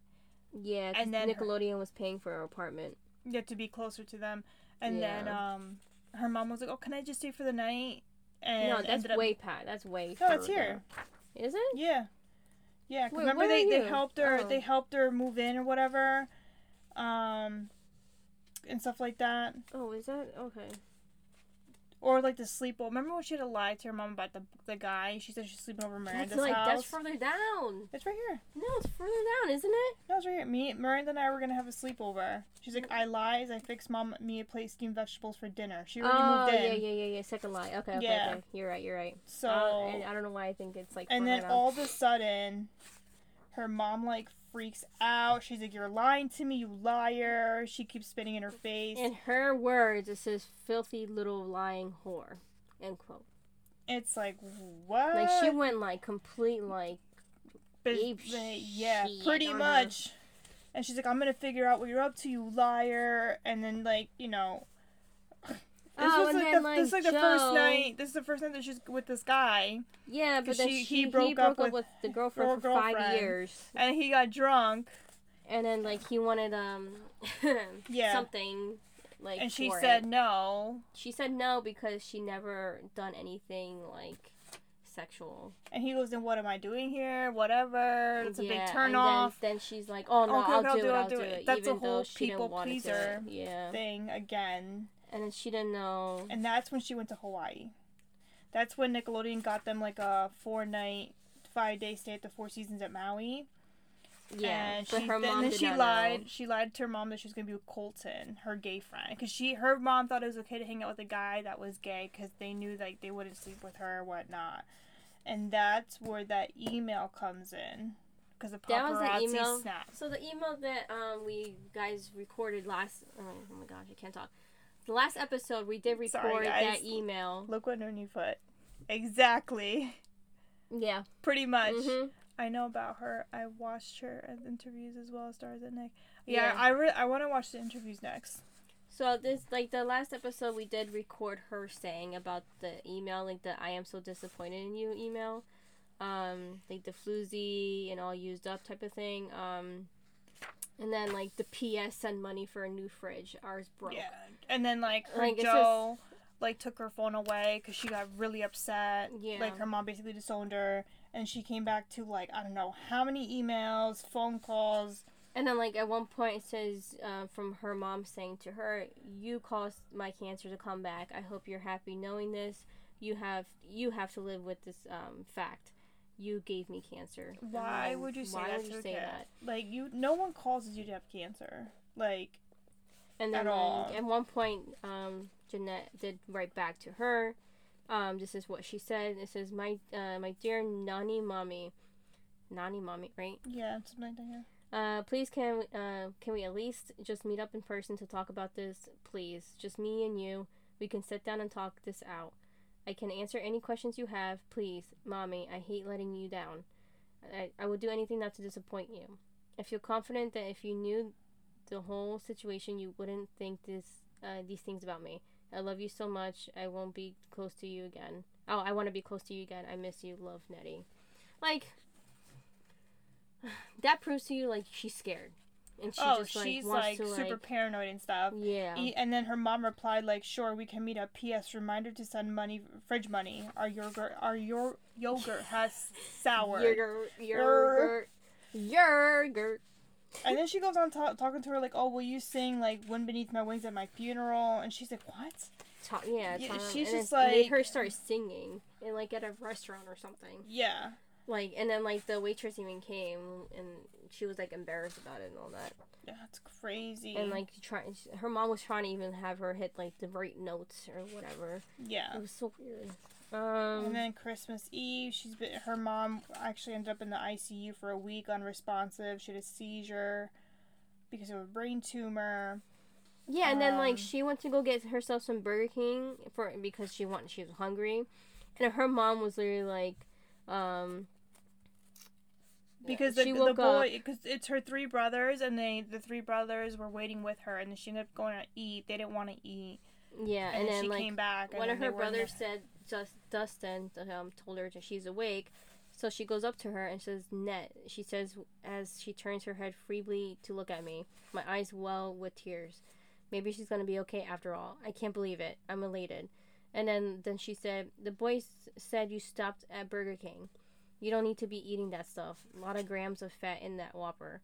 Speaker 3: Yeah,
Speaker 2: And then her-
Speaker 3: Nickelodeon was paying for her apartment.
Speaker 2: Get to be closer to them, and then um, her mom was like, "Oh, can I just stay for the night?" And
Speaker 3: no, that's
Speaker 2: up-
Speaker 3: way past. That's way.
Speaker 2: No, it's here.
Speaker 3: Is it?
Speaker 2: Yeah. Yeah,
Speaker 3: Wait,
Speaker 2: remember they, they helped her
Speaker 3: Oh.
Speaker 2: they helped her move in or whatever. Um and stuff like that.
Speaker 3: Oh, is that okay?
Speaker 2: Or like the sleepover. Remember when she had to lie to her mom about the the guy? She said she's sleeping over Miranda's
Speaker 3: That's like
Speaker 2: house.
Speaker 3: that's further down.
Speaker 2: it's right here.
Speaker 3: No, it's further down, isn't it?
Speaker 2: No, it's right here. Me, Miranda, and I were gonna have a sleepover. She's like, I lies. I fixed mom me a plate steamed vegetables for dinner. She already
Speaker 3: oh
Speaker 2: moved in.
Speaker 3: yeah, yeah, yeah, yeah. Second lie. Okay, okay,
Speaker 2: Yeah.
Speaker 3: okay. You're right. You're right.
Speaker 2: So
Speaker 3: Uh, and I don't know why I think it's like.
Speaker 2: And
Speaker 3: further
Speaker 2: then
Speaker 3: down.
Speaker 2: all of a sudden, her mom like freaks out. She's like, "You're lying to me, you liar!" She keeps spitting in her face.
Speaker 3: In her words, it says "filthy little lying whore," end quote.
Speaker 2: it's like what?
Speaker 3: Like she went like complete like
Speaker 2: But- but yeah, pretty
Speaker 3: on her.
Speaker 2: much. And she's like, "I'm gonna figure out what you're up to, you liar!" And then like you know. This
Speaker 3: Oh,
Speaker 2: was
Speaker 3: and
Speaker 2: like
Speaker 3: then,
Speaker 2: the,
Speaker 3: like,
Speaker 2: this is like the first night. This is the first night that she's with this guy,
Speaker 3: yeah, but then
Speaker 2: she-
Speaker 3: she,
Speaker 2: he
Speaker 3: he
Speaker 2: broke
Speaker 3: broke,
Speaker 2: up with
Speaker 3: with the girlfriend for five years,
Speaker 2: and he got drunk,
Speaker 3: and then like he wanted um
Speaker 2: Yeah.
Speaker 3: something like
Speaker 2: and she said
Speaker 3: it.
Speaker 2: no.
Speaker 3: she said no because she never done anything like sexual.
Speaker 2: And he goes, "Then what am I doing here? Whatever." It's a big
Speaker 3: Yeah,
Speaker 2: turn off
Speaker 3: Then, then she's like, "Oh no,
Speaker 2: Okay,
Speaker 3: I'll,
Speaker 2: I'll
Speaker 3: do it, I'll do it,"
Speaker 2: it. That's a
Speaker 3: even though
Speaker 2: whole people pleaser.
Speaker 3: Yeah,
Speaker 2: thing again.
Speaker 3: And then she didn't know.
Speaker 2: And that's when she went to Hawaii. That's when Nickelodeon got them like a four night, five day stay at the Four Seasons at Maui.
Speaker 3: Yeah,
Speaker 2: and
Speaker 3: but
Speaker 2: she,
Speaker 3: her
Speaker 2: then,
Speaker 3: mom
Speaker 2: then
Speaker 3: did
Speaker 2: she
Speaker 3: not
Speaker 2: lied.
Speaker 3: know.
Speaker 2: She lied to her mom that she was gonna be with Colton, her gay friend, because she her mom thought it was okay to hang out with a guy that was gay because they knew like they wouldn't sleep with her or whatnot. And that's where that email comes in, because the
Speaker 3: That was the
Speaker 2: paparazzi
Speaker 3: email?
Speaker 2: snaps.
Speaker 3: So the email that um we guys recorded last. Oh, oh my gosh, I can't talk. The last episode we did
Speaker 2: Sorry,
Speaker 3: record
Speaker 2: guys.
Speaker 3: that email.
Speaker 2: Look what Noonie foot. Exactly.
Speaker 3: Yeah.
Speaker 2: Pretty much.
Speaker 3: hmm
Speaker 2: I know about her. I watched her at interviews as well as stars at Nick. Yeah,
Speaker 3: Yeah.
Speaker 2: I re- I want to watch the interviews next.
Speaker 3: So this like the last episode we did record her saying about the email, like the I am so disappointed in you email. Um, like the floozy and all used up type of thing. Um and then like the PS send money for a new fridge. Ours broke.
Speaker 2: Yeah, and then like her
Speaker 3: Like,
Speaker 2: Joe like took her phone away because she got really upset.
Speaker 3: Yeah.
Speaker 2: Like her mom basically disowned her, and she came back to like I don't know how many emails, phone calls.
Speaker 3: And then like at one point it says uh, from her mom saying to her, "You caused my cancer to come back. I hope you're happy knowing this. You have you have to live with this um, fact. You gave me cancer.
Speaker 2: Why
Speaker 3: then
Speaker 2: would you say
Speaker 3: why
Speaker 2: that
Speaker 3: would you
Speaker 2: a
Speaker 3: say
Speaker 2: kid?
Speaker 3: that?
Speaker 2: Like you, no one causes you to have cancer. Like
Speaker 3: And then
Speaker 2: At all.
Speaker 3: like, at one point, um, Jennette did write back to her. Um, this is what she said. It says, "My uh, my dear Nani mommy, Nani mommy, right?
Speaker 2: yeah, something like that.
Speaker 3: Uh, please can uh can we at least just meet up in person to talk about this, please? Just me and you. We can sit down and talk this out. I can answer any questions you have, please, mommy. I hate letting you down. I I would do anything not to disappoint you. I feel confident that if you knew the whole situation, you wouldn't think this uh, these things about me. I love you so much. I won't be close to you again. Oh, I want to be close to you again. I miss you. Love, Nettie. Like that proves to you like she's scared, and she
Speaker 2: oh,
Speaker 3: just like
Speaker 2: she's like
Speaker 3: to
Speaker 2: super
Speaker 3: like
Speaker 2: paranoid and stuff.
Speaker 3: yeah.
Speaker 2: E- And then her mom replied like, "Sure, we can meet up. P.S. Reminder to send money, fridge money. Our yogurt, our your yogurt has sour."
Speaker 3: Yogurt, yogurt, yogurt.
Speaker 2: And then she goes on ta- talking to her like, "Oh, will you sing like "Wind Beneath My Wings" at my funeral?" And she's like, "What?"
Speaker 3: Ta- yeah,
Speaker 2: Yeah, she's just
Speaker 3: like made her start singing and like at a restaurant or something.
Speaker 2: Yeah,
Speaker 3: Like, and then like the waitress even came and she was like embarrassed about it and all that.
Speaker 2: yeah, it's crazy.
Speaker 3: And like try, her mom was trying to even have her hit like the right notes or whatever.
Speaker 2: yeah.
Speaker 3: It was so weird. Um,
Speaker 2: And then Christmas Eve, she's been her mom actually ended up in the ICU for a week, unresponsive. She had a seizure because of a brain tumor.
Speaker 3: Yeah, and then like
Speaker 2: Um,
Speaker 3: she went to go get herself some Burger King for because she wanted she was hungry, and her mom was literally like, um,
Speaker 2: because the,
Speaker 3: she
Speaker 2: the boy because it's her three brothers and they the three brothers were waiting with her and she ended up going to eat they didn't want to eat
Speaker 3: yeah,
Speaker 2: and,
Speaker 3: and,
Speaker 2: then, she
Speaker 3: like
Speaker 2: came back and
Speaker 3: one of her brothers
Speaker 2: the-
Speaker 3: said just Dustin um told her that she's awake, so she goes up to her and says net. She says as she turns her head feebly to look at me, my eyes well with tears. Maybe she's gonna be okay after all. I can't believe it. I'm elated. And then then she said the boys said you stopped at Burger King. You don't need to be eating that stuff. A lot of grams of fat in that Whopper.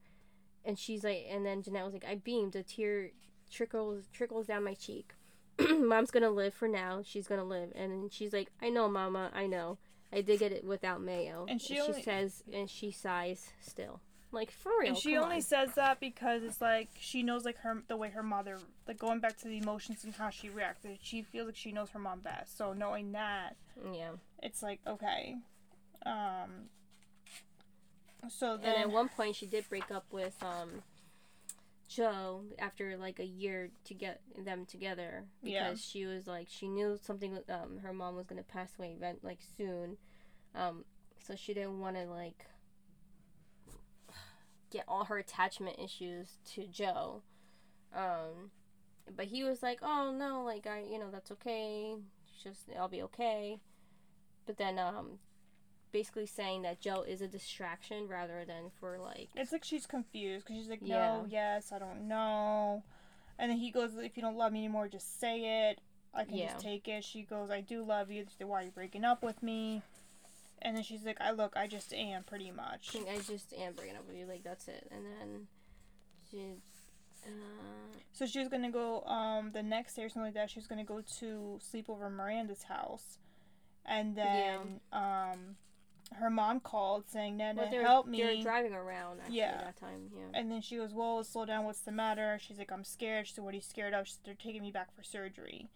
Speaker 3: And she's like, and then Jennette was like, I beamed. A tear trickles trickles down my cheek. Mom's gonna live for now. She's gonna live. And she's like, I know, Mama. I know. I did get it without mayo.
Speaker 2: And she only-
Speaker 3: says, and she sighs still. Like for real.
Speaker 2: and she only
Speaker 3: on.
Speaker 2: says that because it's like she knows like her the way her mother like going back to the emotions and how she reacted she feels like she knows her mom best so knowing that
Speaker 3: yeah.
Speaker 2: it's like okay um so then, And
Speaker 3: at one point, she did break up with um, Joe after like a year to get them together because
Speaker 2: Yeah.
Speaker 3: she was like she knew something. Um, her mom was gonna pass away event like soon, um, so she didn't want to like get all her attachment issues to Joe. Um, but he was like, "Oh no, like I, you know, that's okay. It's Just I'll be okay." But then, um, basically saying that Joe is a distraction rather than for like
Speaker 2: It's like she's confused because she's like,
Speaker 3: Yeah.
Speaker 2: no, yes, I don't know. And then he goes, if you don't love me anymore, just say it. I can
Speaker 3: Yeah.
Speaker 2: just take it. She goes, I do love you. Like, Why are you breaking up with me? And then she's like, I look, I just am pretty much.
Speaker 3: I just am breaking up with you. Like that's it. And then she. Uh,
Speaker 2: So she was gonna go um the next day or something like that. She was gonna go to sleep over Miranda's house, and then um her mom called saying, "Nana,
Speaker 3: they're
Speaker 2: help
Speaker 3: they're driving around actually
Speaker 2: Yeah.
Speaker 3: that time. Yeah.
Speaker 2: And then she goes, "Well, slow down. What's the matter?" She's like, "I'm scared." She said, "What are you scared of?" She said, "They're taking me back for surgery."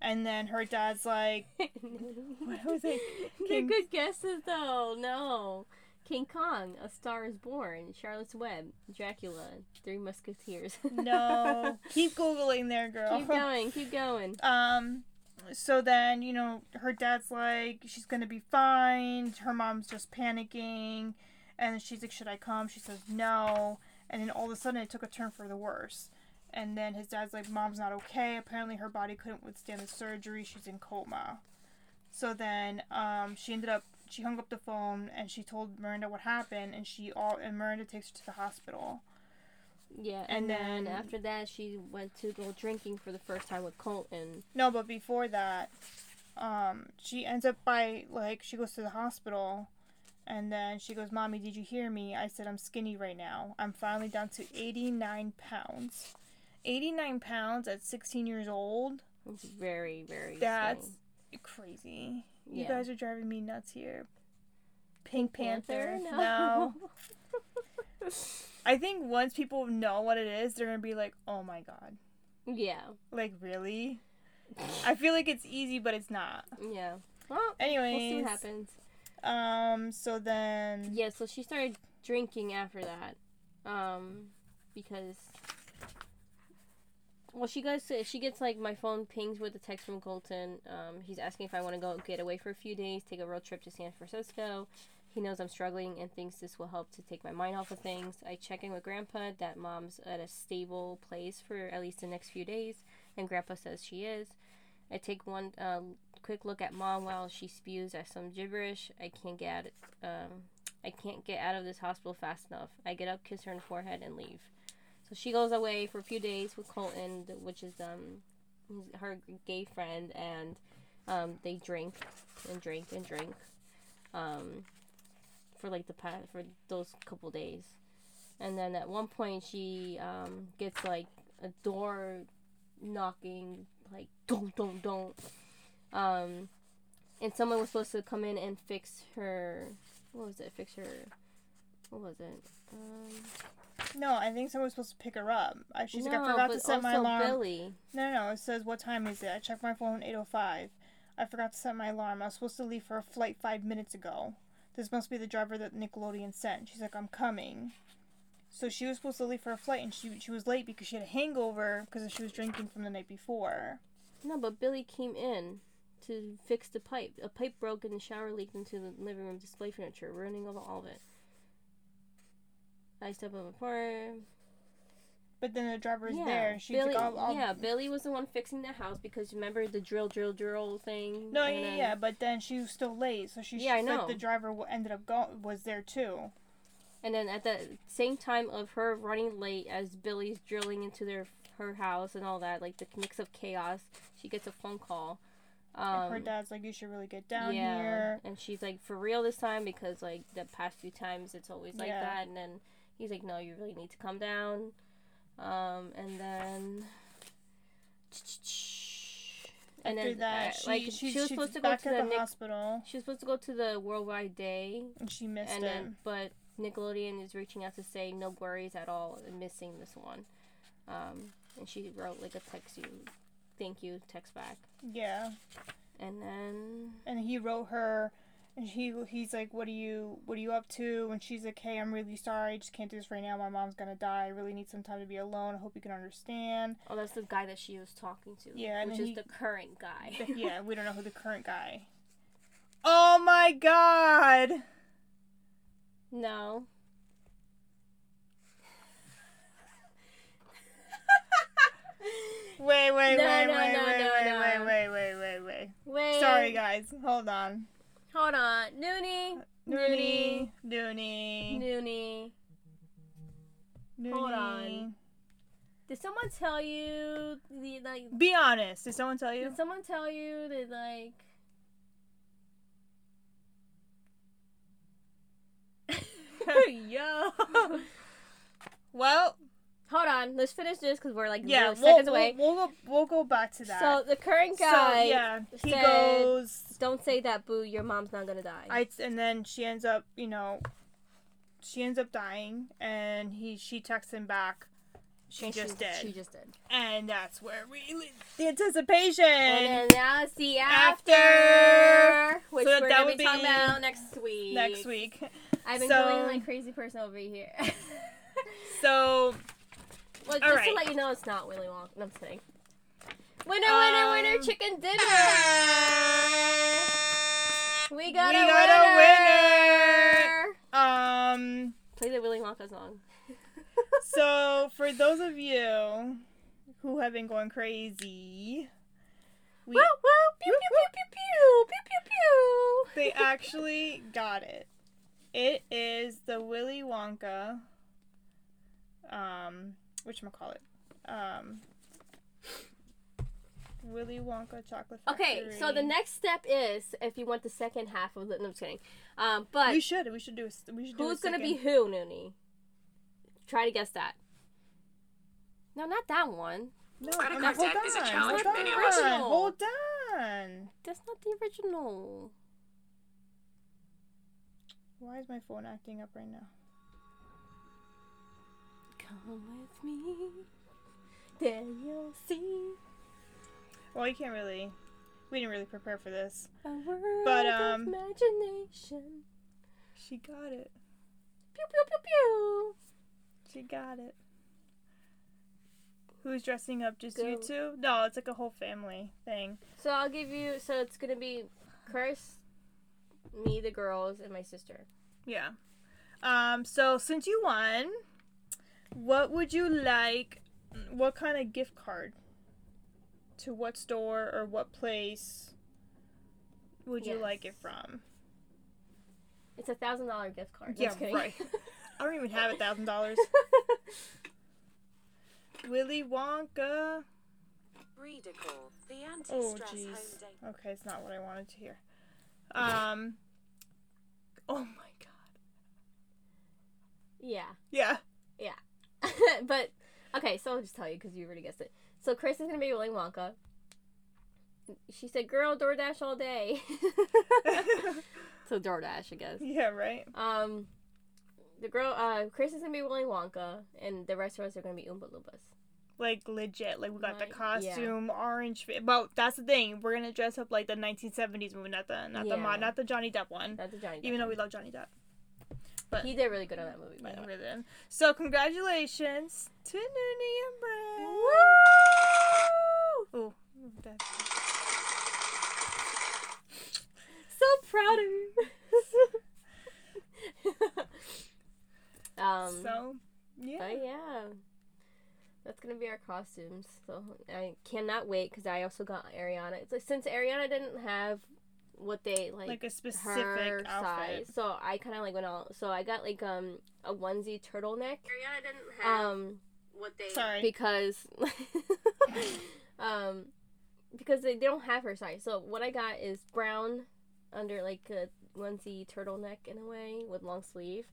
Speaker 2: And then her dad's like, "What was it?" King-
Speaker 3: good guesses though. No. King Kong, A Star is Born, Charlotte's Web, Dracula, Three Musketeers.
Speaker 2: No, keep googling there, girl.
Speaker 3: keep going, keep going.
Speaker 2: Um, so then you know her dad's like she's gonna be fine. Her mom's just panicking, and she's like, "Should I come?" She says no, and then all of a sudden it took a turn for the worse. And then his dad's like, "Mom's not okay. Apparently her body couldn't withstand the surgery. She's in coma." So then um, she ended up she hung up the phone and she told Miranda what happened, and she all and Miranda takes her to the hospital.
Speaker 3: Yeah,
Speaker 2: And
Speaker 3: and, then,
Speaker 2: then-
Speaker 3: after that, she went to go drinking for the first time with Colton.
Speaker 2: No, but before that, um, she ends up by like she goes to the hospital, and then she goes, "Mommy, did you hear me?" I said, "I'm skinny right now. I'm finally down to 89 pounds. 89 pounds at 16 years old.
Speaker 3: It's very, very.
Speaker 2: That's crazy. You guys are driving me nuts here. Pink Panther.
Speaker 3: Panther?
Speaker 2: No. I think once people know what it is, they're gonna be like, "Oh my god."
Speaker 3: yeah,
Speaker 2: Like really? I feel like it's easy, but it's not.
Speaker 3: yeah. Well,
Speaker 2: Anyways,
Speaker 3: we'll see what happens.
Speaker 2: Um. So then.
Speaker 3: Yeah, so she started drinking after that, um, because. Well, she goes. To, she gets like my phone pings with a text from Colton. Um, he's asking if I want to go get away for a few days, take a road trip to San Francisco. He knows I'm struggling and thinks this will help to take my mind off of things. I check in with Grandpa that Mom's at a stable place for at least the next few days, and Grandpa says she is. I take one uh, quick look at Mom while she spews at some gibberish. I can't get out. Um, I can't get out of this hospital fast enough. I get up, kiss her on the forehead, and leave. So she goes away for a few days with Colton, which is um her gay friend, and um they drink and drink and drink um for like the past for those couple days, and then at one point she um gets like a door knocking like don't don't don't um and someone was supposed to come in and fix her what was it fix her what was it um
Speaker 2: No, I think someone was supposed to pick her up. I, she's like, I forgot to set my alarm.
Speaker 3: Billy.
Speaker 2: No, no, no. It says what time is it? I checked my phone 8:05. I forgot to set my alarm. I was supposed to leave for a flight five minutes ago. This must be the driver that Nickelodeon sent. She's like, I'm coming. So she was supposed to leave for a flight, and she she was late because she had a hangover because she was drinking from the night before.
Speaker 3: No, but Billy came in to fix the pipe. A pipe broke and the shower leaked into the living room display furniture, ruining all, of it. I step up apart.
Speaker 2: But then the driver's
Speaker 3: yeah,
Speaker 2: there. She's
Speaker 3: Billy.
Speaker 2: like, I'll, I'll...
Speaker 3: Yeah, Billy was the one fixing the house because remember the drill, drill, drill thing.
Speaker 2: No, yeah,
Speaker 3: then-
Speaker 2: yeah, but then she was still late, so she
Speaker 3: Yeah, I know.
Speaker 2: the driver ended up go- was there too.
Speaker 3: And then at the same time of her running late as Billy's drilling into their her house and all that, like the mix of chaos, she gets a phone call. Um,
Speaker 2: her dad's like, you should really get down
Speaker 3: yeah,
Speaker 2: here.
Speaker 3: and she's like, for real this time because like the past few times it's always like
Speaker 2: Yeah.
Speaker 3: that. And then he's like, no, you really need to come down. Um, and then. And
Speaker 2: After
Speaker 3: then,
Speaker 2: that,
Speaker 3: uh,
Speaker 2: she,
Speaker 3: like
Speaker 2: she,
Speaker 3: she was supposed to go to the Nick,
Speaker 2: hospital,
Speaker 3: she was supposed to go to the Worldwide Day,
Speaker 2: and she missed
Speaker 3: and
Speaker 2: him.
Speaker 3: then but Nickelodeon is reaching out to say no worries at all and missing this one. Um, and she wrote like a text you, thank you text back,
Speaker 2: Yeah,
Speaker 3: and then
Speaker 2: and he wrote her, and he he's like, "What are you What are you up to?" And she's like, "Hey, I'm really sorry. I just can't do this right now. My mom's gonna die. I really need some time to be alone. I hope you can understand."
Speaker 3: oh that's the guy that she was talking to,
Speaker 2: Yeah,
Speaker 3: which is
Speaker 2: he-
Speaker 3: the current guy.
Speaker 2: Yeah, we don't know who the current guy. Oh my god!
Speaker 3: no,
Speaker 2: Wait, wait,
Speaker 3: No,
Speaker 2: wait,
Speaker 3: no,
Speaker 2: wait,
Speaker 3: no,
Speaker 2: wait, wait, wait, wait, wait, wait, wait.
Speaker 3: wait.
Speaker 2: Sorry, guys. Hold on.
Speaker 3: Hold on, Noonie,
Speaker 2: Noonie, Noonie,
Speaker 3: Noonie.
Speaker 2: Noonie.
Speaker 3: Hold on. Did someone tell you the like?
Speaker 2: Be honest. Did someone tell you?
Speaker 3: Did someone tell you that like? Yo.
Speaker 2: well,
Speaker 3: Hold on, let's finish this because we're like
Speaker 2: yeah, we'll,
Speaker 3: seconds away.
Speaker 2: We'll, we'll go. We'll go back to that.
Speaker 3: So the current guy.
Speaker 2: So, yeah, he
Speaker 3: said-
Speaker 2: goes.
Speaker 3: Don't say that, boo. Your mom's not gonna die.
Speaker 2: I and then she ends up, you know, she ends up dying, and he she texts him back. She
Speaker 3: And
Speaker 2: just did,
Speaker 3: She just did.
Speaker 2: and that's where we leave the anticipation.
Speaker 3: And then now it's the after,
Speaker 2: After.
Speaker 3: which
Speaker 2: So
Speaker 3: we're
Speaker 2: that
Speaker 3: gonna be talking about next week.
Speaker 2: next week.
Speaker 3: I've been
Speaker 2: So-
Speaker 3: going like crazy person over here.
Speaker 2: So
Speaker 3: well, just
Speaker 2: All
Speaker 3: to let you know, it's not Willy Wonka. No, I'm just Winner, winner, winner,
Speaker 2: Um,
Speaker 3: chicken dinner. We got
Speaker 2: We
Speaker 3: a
Speaker 2: got a
Speaker 3: winner.
Speaker 2: um,
Speaker 3: Play the Willy Wonka song.
Speaker 2: so for those of you who have been going crazy, we
Speaker 3: Woo woo! Pew pew pew pew pew pew pew pew.
Speaker 2: they actually got it. It is the Willy Wonka. Um, which I'm gonna call it? Um, Willy Wonka chocolate. factory.
Speaker 3: Okay, so the next step is if you want the second half of the. No, I'm just kidding. Um, but
Speaker 2: we should we should do a, s- we should do
Speaker 3: who's gonna be
Speaker 2: second-
Speaker 3: who, Noonie? Try to guess that. No, not that one.
Speaker 2: No, I'm-
Speaker 1: card
Speaker 2: hold
Speaker 1: debt is a
Speaker 2: on,
Speaker 1: challenge
Speaker 2: hold
Speaker 3: for the
Speaker 2: on,
Speaker 3: original.
Speaker 2: Hold on.
Speaker 3: That's not the original.
Speaker 2: Why is my phone acting up right now?
Speaker 3: Come with me, then you'll see
Speaker 2: Well, you can't really. We didn't really prepare for this. But, um,
Speaker 3: imagination.
Speaker 2: She got it.
Speaker 3: Pew pew pew pew.
Speaker 2: She got it. Who's dressing up? Just you two? No, it's like a whole family thing.
Speaker 3: So I'll give you. So it's gonna be Chris, me, the girls, and my sister.
Speaker 2: Yeah. Um. So since you won, what would you like? What kind of gift card? To what store or what place would you like it from?
Speaker 3: It's a thousand dollar gift card.
Speaker 2: Yeah,
Speaker 3: Just
Speaker 2: right. I don't even have a thousand dollars. Willy Wonka.
Speaker 4: Breedicle, the
Speaker 2: Oh
Speaker 4: anti-stress home
Speaker 2: jeez. Okay, it's not what I wanted to hear. Um. Oh my god.
Speaker 3: Yeah.
Speaker 2: Yeah. Yeah.
Speaker 3: but okay, so I'll just tell you because you already guessed it. So Chris is gonna be Willy Wonka. She said, "Girl, DoorDash all day." so DoorDash, I guess.
Speaker 2: yeah. Right.
Speaker 3: Um, the girl, uh, Chris is gonna be Willy Wonka, and the rest of us are gonna be Oompa Loompas.
Speaker 2: Like legit. Like we got the
Speaker 3: Like, yeah.
Speaker 2: costume, orange. But that's the thing. We're gonna dress up like the 1970s movie, not the not the mod, not the Johnny Depp one.
Speaker 3: That's a Johnny. Depp
Speaker 2: Even though we love Johnny Depp.
Speaker 3: He did really good on that movie, by the way.
Speaker 2: So congratulations to Noonie and Brad.
Speaker 3: Woo!
Speaker 2: Oh, that.
Speaker 3: So proud of you. um.
Speaker 2: so yeah.
Speaker 3: But yeah, that's gonna be our costumes. So I cannot wait because I also got Ariana. It's like since Ariana didn't have what they like,
Speaker 2: like a specific
Speaker 3: her
Speaker 2: outfit.
Speaker 3: size, so I kind of like went all. So I got like um a onesie turtleneck.
Speaker 4: Ariana didn't have
Speaker 3: Um,
Speaker 4: what they
Speaker 2: Sorry.
Speaker 3: because um because they, they don't have her size. So what I got is brown under like a onesie turtleneck in a way with long sleeve,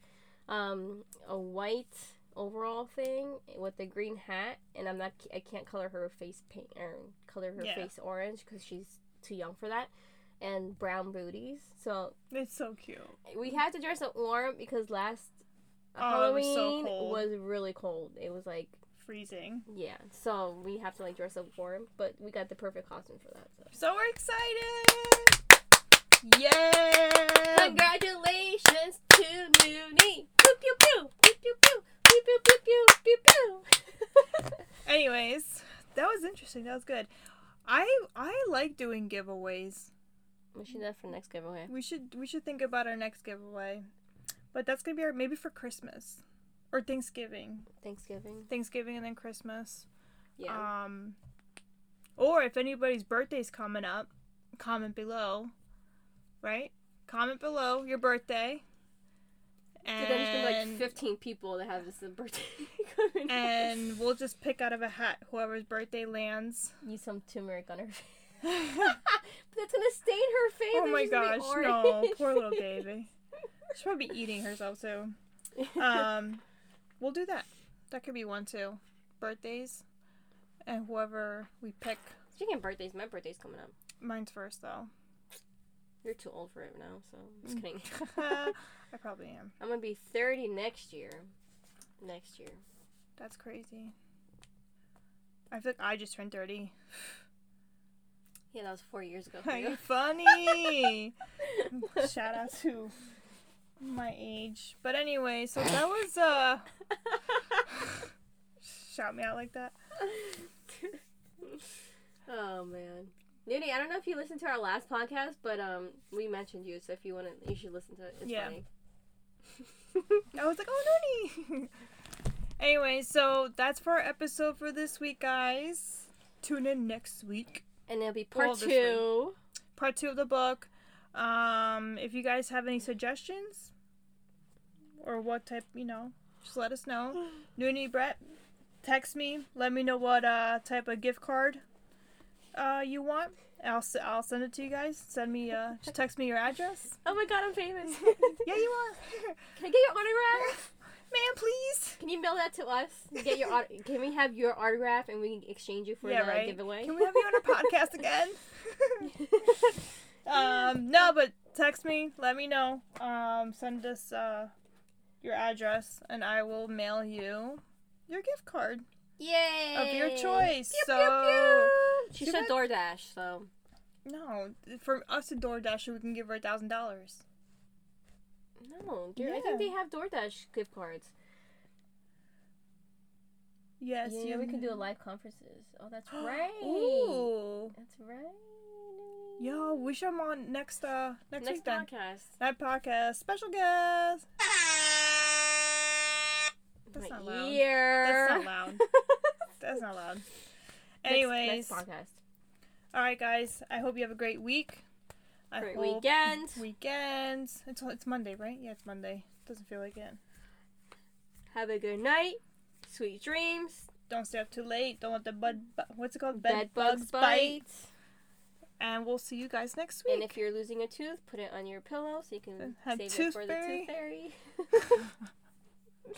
Speaker 3: um, a white overall thing with the green hat, and I'm not I can't color her face paint or color her
Speaker 2: Yeah.
Speaker 3: face orange because she's too young for that, and brown booties. So
Speaker 2: It's so cute.
Speaker 3: we had to dress up warm because last.
Speaker 2: Oh, it was
Speaker 3: Halloween
Speaker 2: so
Speaker 3: was really cold. It was like
Speaker 2: Freezing.
Speaker 3: yeah, so we have to like dress up warm, but we got the perfect costume for that. So
Speaker 2: So we're excited! Yeah!
Speaker 3: congratulations to Noonie! Pew pew pew pew pew pew pew pew pew pew pew pew.
Speaker 2: Anyways, that was interesting. That was good. I I like doing giveaways.
Speaker 3: We should do that for next giveaway.
Speaker 2: We should we should think about our next giveaway. But that's gonna be our maybe for Christmas. Or Thanksgiving.
Speaker 3: Thanksgiving.
Speaker 2: Thanksgiving and then Christmas.
Speaker 3: Yeah.
Speaker 2: Um or if anybody's birthday's coming up, comment below. Right? Comment below your birthday.
Speaker 3: so then there's gonna
Speaker 2: And,
Speaker 3: like 15 people that have this birthday coming up.
Speaker 2: and we'll just pick out of a hat whoever's birthday lands.
Speaker 3: use some turmeric on her face. but it's gonna stain her face.
Speaker 2: Oh my
Speaker 3: she's gonna be
Speaker 2: gosh, no, poor little baby. She's probably eating herself too. Um, we'll do that. That could be one too. Birthdays, and whoever we pick.
Speaker 3: Speaking of birthdays, my birthday's coming up.
Speaker 2: Mine's first though.
Speaker 3: You're too old for it now, so I'm just
Speaker 2: Mm.
Speaker 3: kidding.
Speaker 2: I probably am.
Speaker 3: I'm gonna be 30 next year. Next year.
Speaker 2: That's crazy. I feel like I just turned 30.
Speaker 3: Yeah, that was four years ago. for
Speaker 2: Are
Speaker 3: you.
Speaker 2: funny? Shout out to my age. But anyway, so that was uh shout me out like that.
Speaker 3: oh man. Nudie, I don't know if you listened to our last podcast, but um, we mentioned you, so if you want to, you should listen to it. It's
Speaker 2: Yeah.
Speaker 3: funny.
Speaker 2: I was like, oh no Anyway, so that's for our episode for this week, guys. Tune in next week.
Speaker 3: And it'll be part
Speaker 2: this
Speaker 3: two.
Speaker 2: Part two of the book. Um, if you guys have any suggestions or what type, you know, just let us know. Noonie Brett, text me. Let me know what uh type of gift card uh you want. I'll I'll send it to you guys. Send me uh just text me your address.
Speaker 3: Oh my god, I'm famous.
Speaker 2: Yeah, you are.
Speaker 3: Can I get your autograph?
Speaker 2: Man, please.
Speaker 3: Can you mail that to us? Get your aut- Can we have your autograph and we can exchange you for
Speaker 2: yeah,
Speaker 3: the
Speaker 2: right.
Speaker 3: giveaway?
Speaker 2: Can we have you on our podcast again? um, no, but text me. Let me know. Um, send us uh your address, and I will mail you your gift card
Speaker 3: Yay!
Speaker 2: of your choice.
Speaker 3: Pew,
Speaker 2: so
Speaker 3: pew, pew. She
Speaker 2: Too
Speaker 3: said
Speaker 2: bad-
Speaker 3: DoorDash, so
Speaker 2: no, for us to DoorDash, we can give her a thousand dollars.
Speaker 3: No. Dear, I think they have DoorDash gift cards.
Speaker 2: Yes.
Speaker 3: yeah,
Speaker 2: you
Speaker 3: we can do a live conferences. Oh, that's right.
Speaker 2: Ooh.
Speaker 3: That's right.
Speaker 2: Yo, we should have 'em on next uh next,
Speaker 3: Next
Speaker 2: week then.
Speaker 3: podcast.
Speaker 2: That podcast special guest. That's
Speaker 3: My
Speaker 2: not loud.
Speaker 3: ear.
Speaker 2: That's not loud. That's not loud.
Speaker 3: Next-
Speaker 2: Anyways,
Speaker 3: next, podcast.
Speaker 2: all right, guys. I hope you have a great week. I
Speaker 3: Great
Speaker 2: hope
Speaker 3: weekend.
Speaker 2: Weekends. It's it's Monday, right? Yeah, it's Monday. Doesn't feel like it.
Speaker 3: Have a good night. Sweet dreams.
Speaker 2: Don't stay up too late. Don't let the bud. Bu- what's it called?
Speaker 3: Bed, bugs bite.
Speaker 2: And we'll see you guys next week.
Speaker 3: And if you're losing a tooth, put it on your pillow so you can
Speaker 2: Have
Speaker 3: save it for
Speaker 2: fairy.
Speaker 3: the tooth fairy.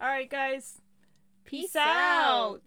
Speaker 2: all right, guys.
Speaker 3: Peace
Speaker 2: out.
Speaker 3: out.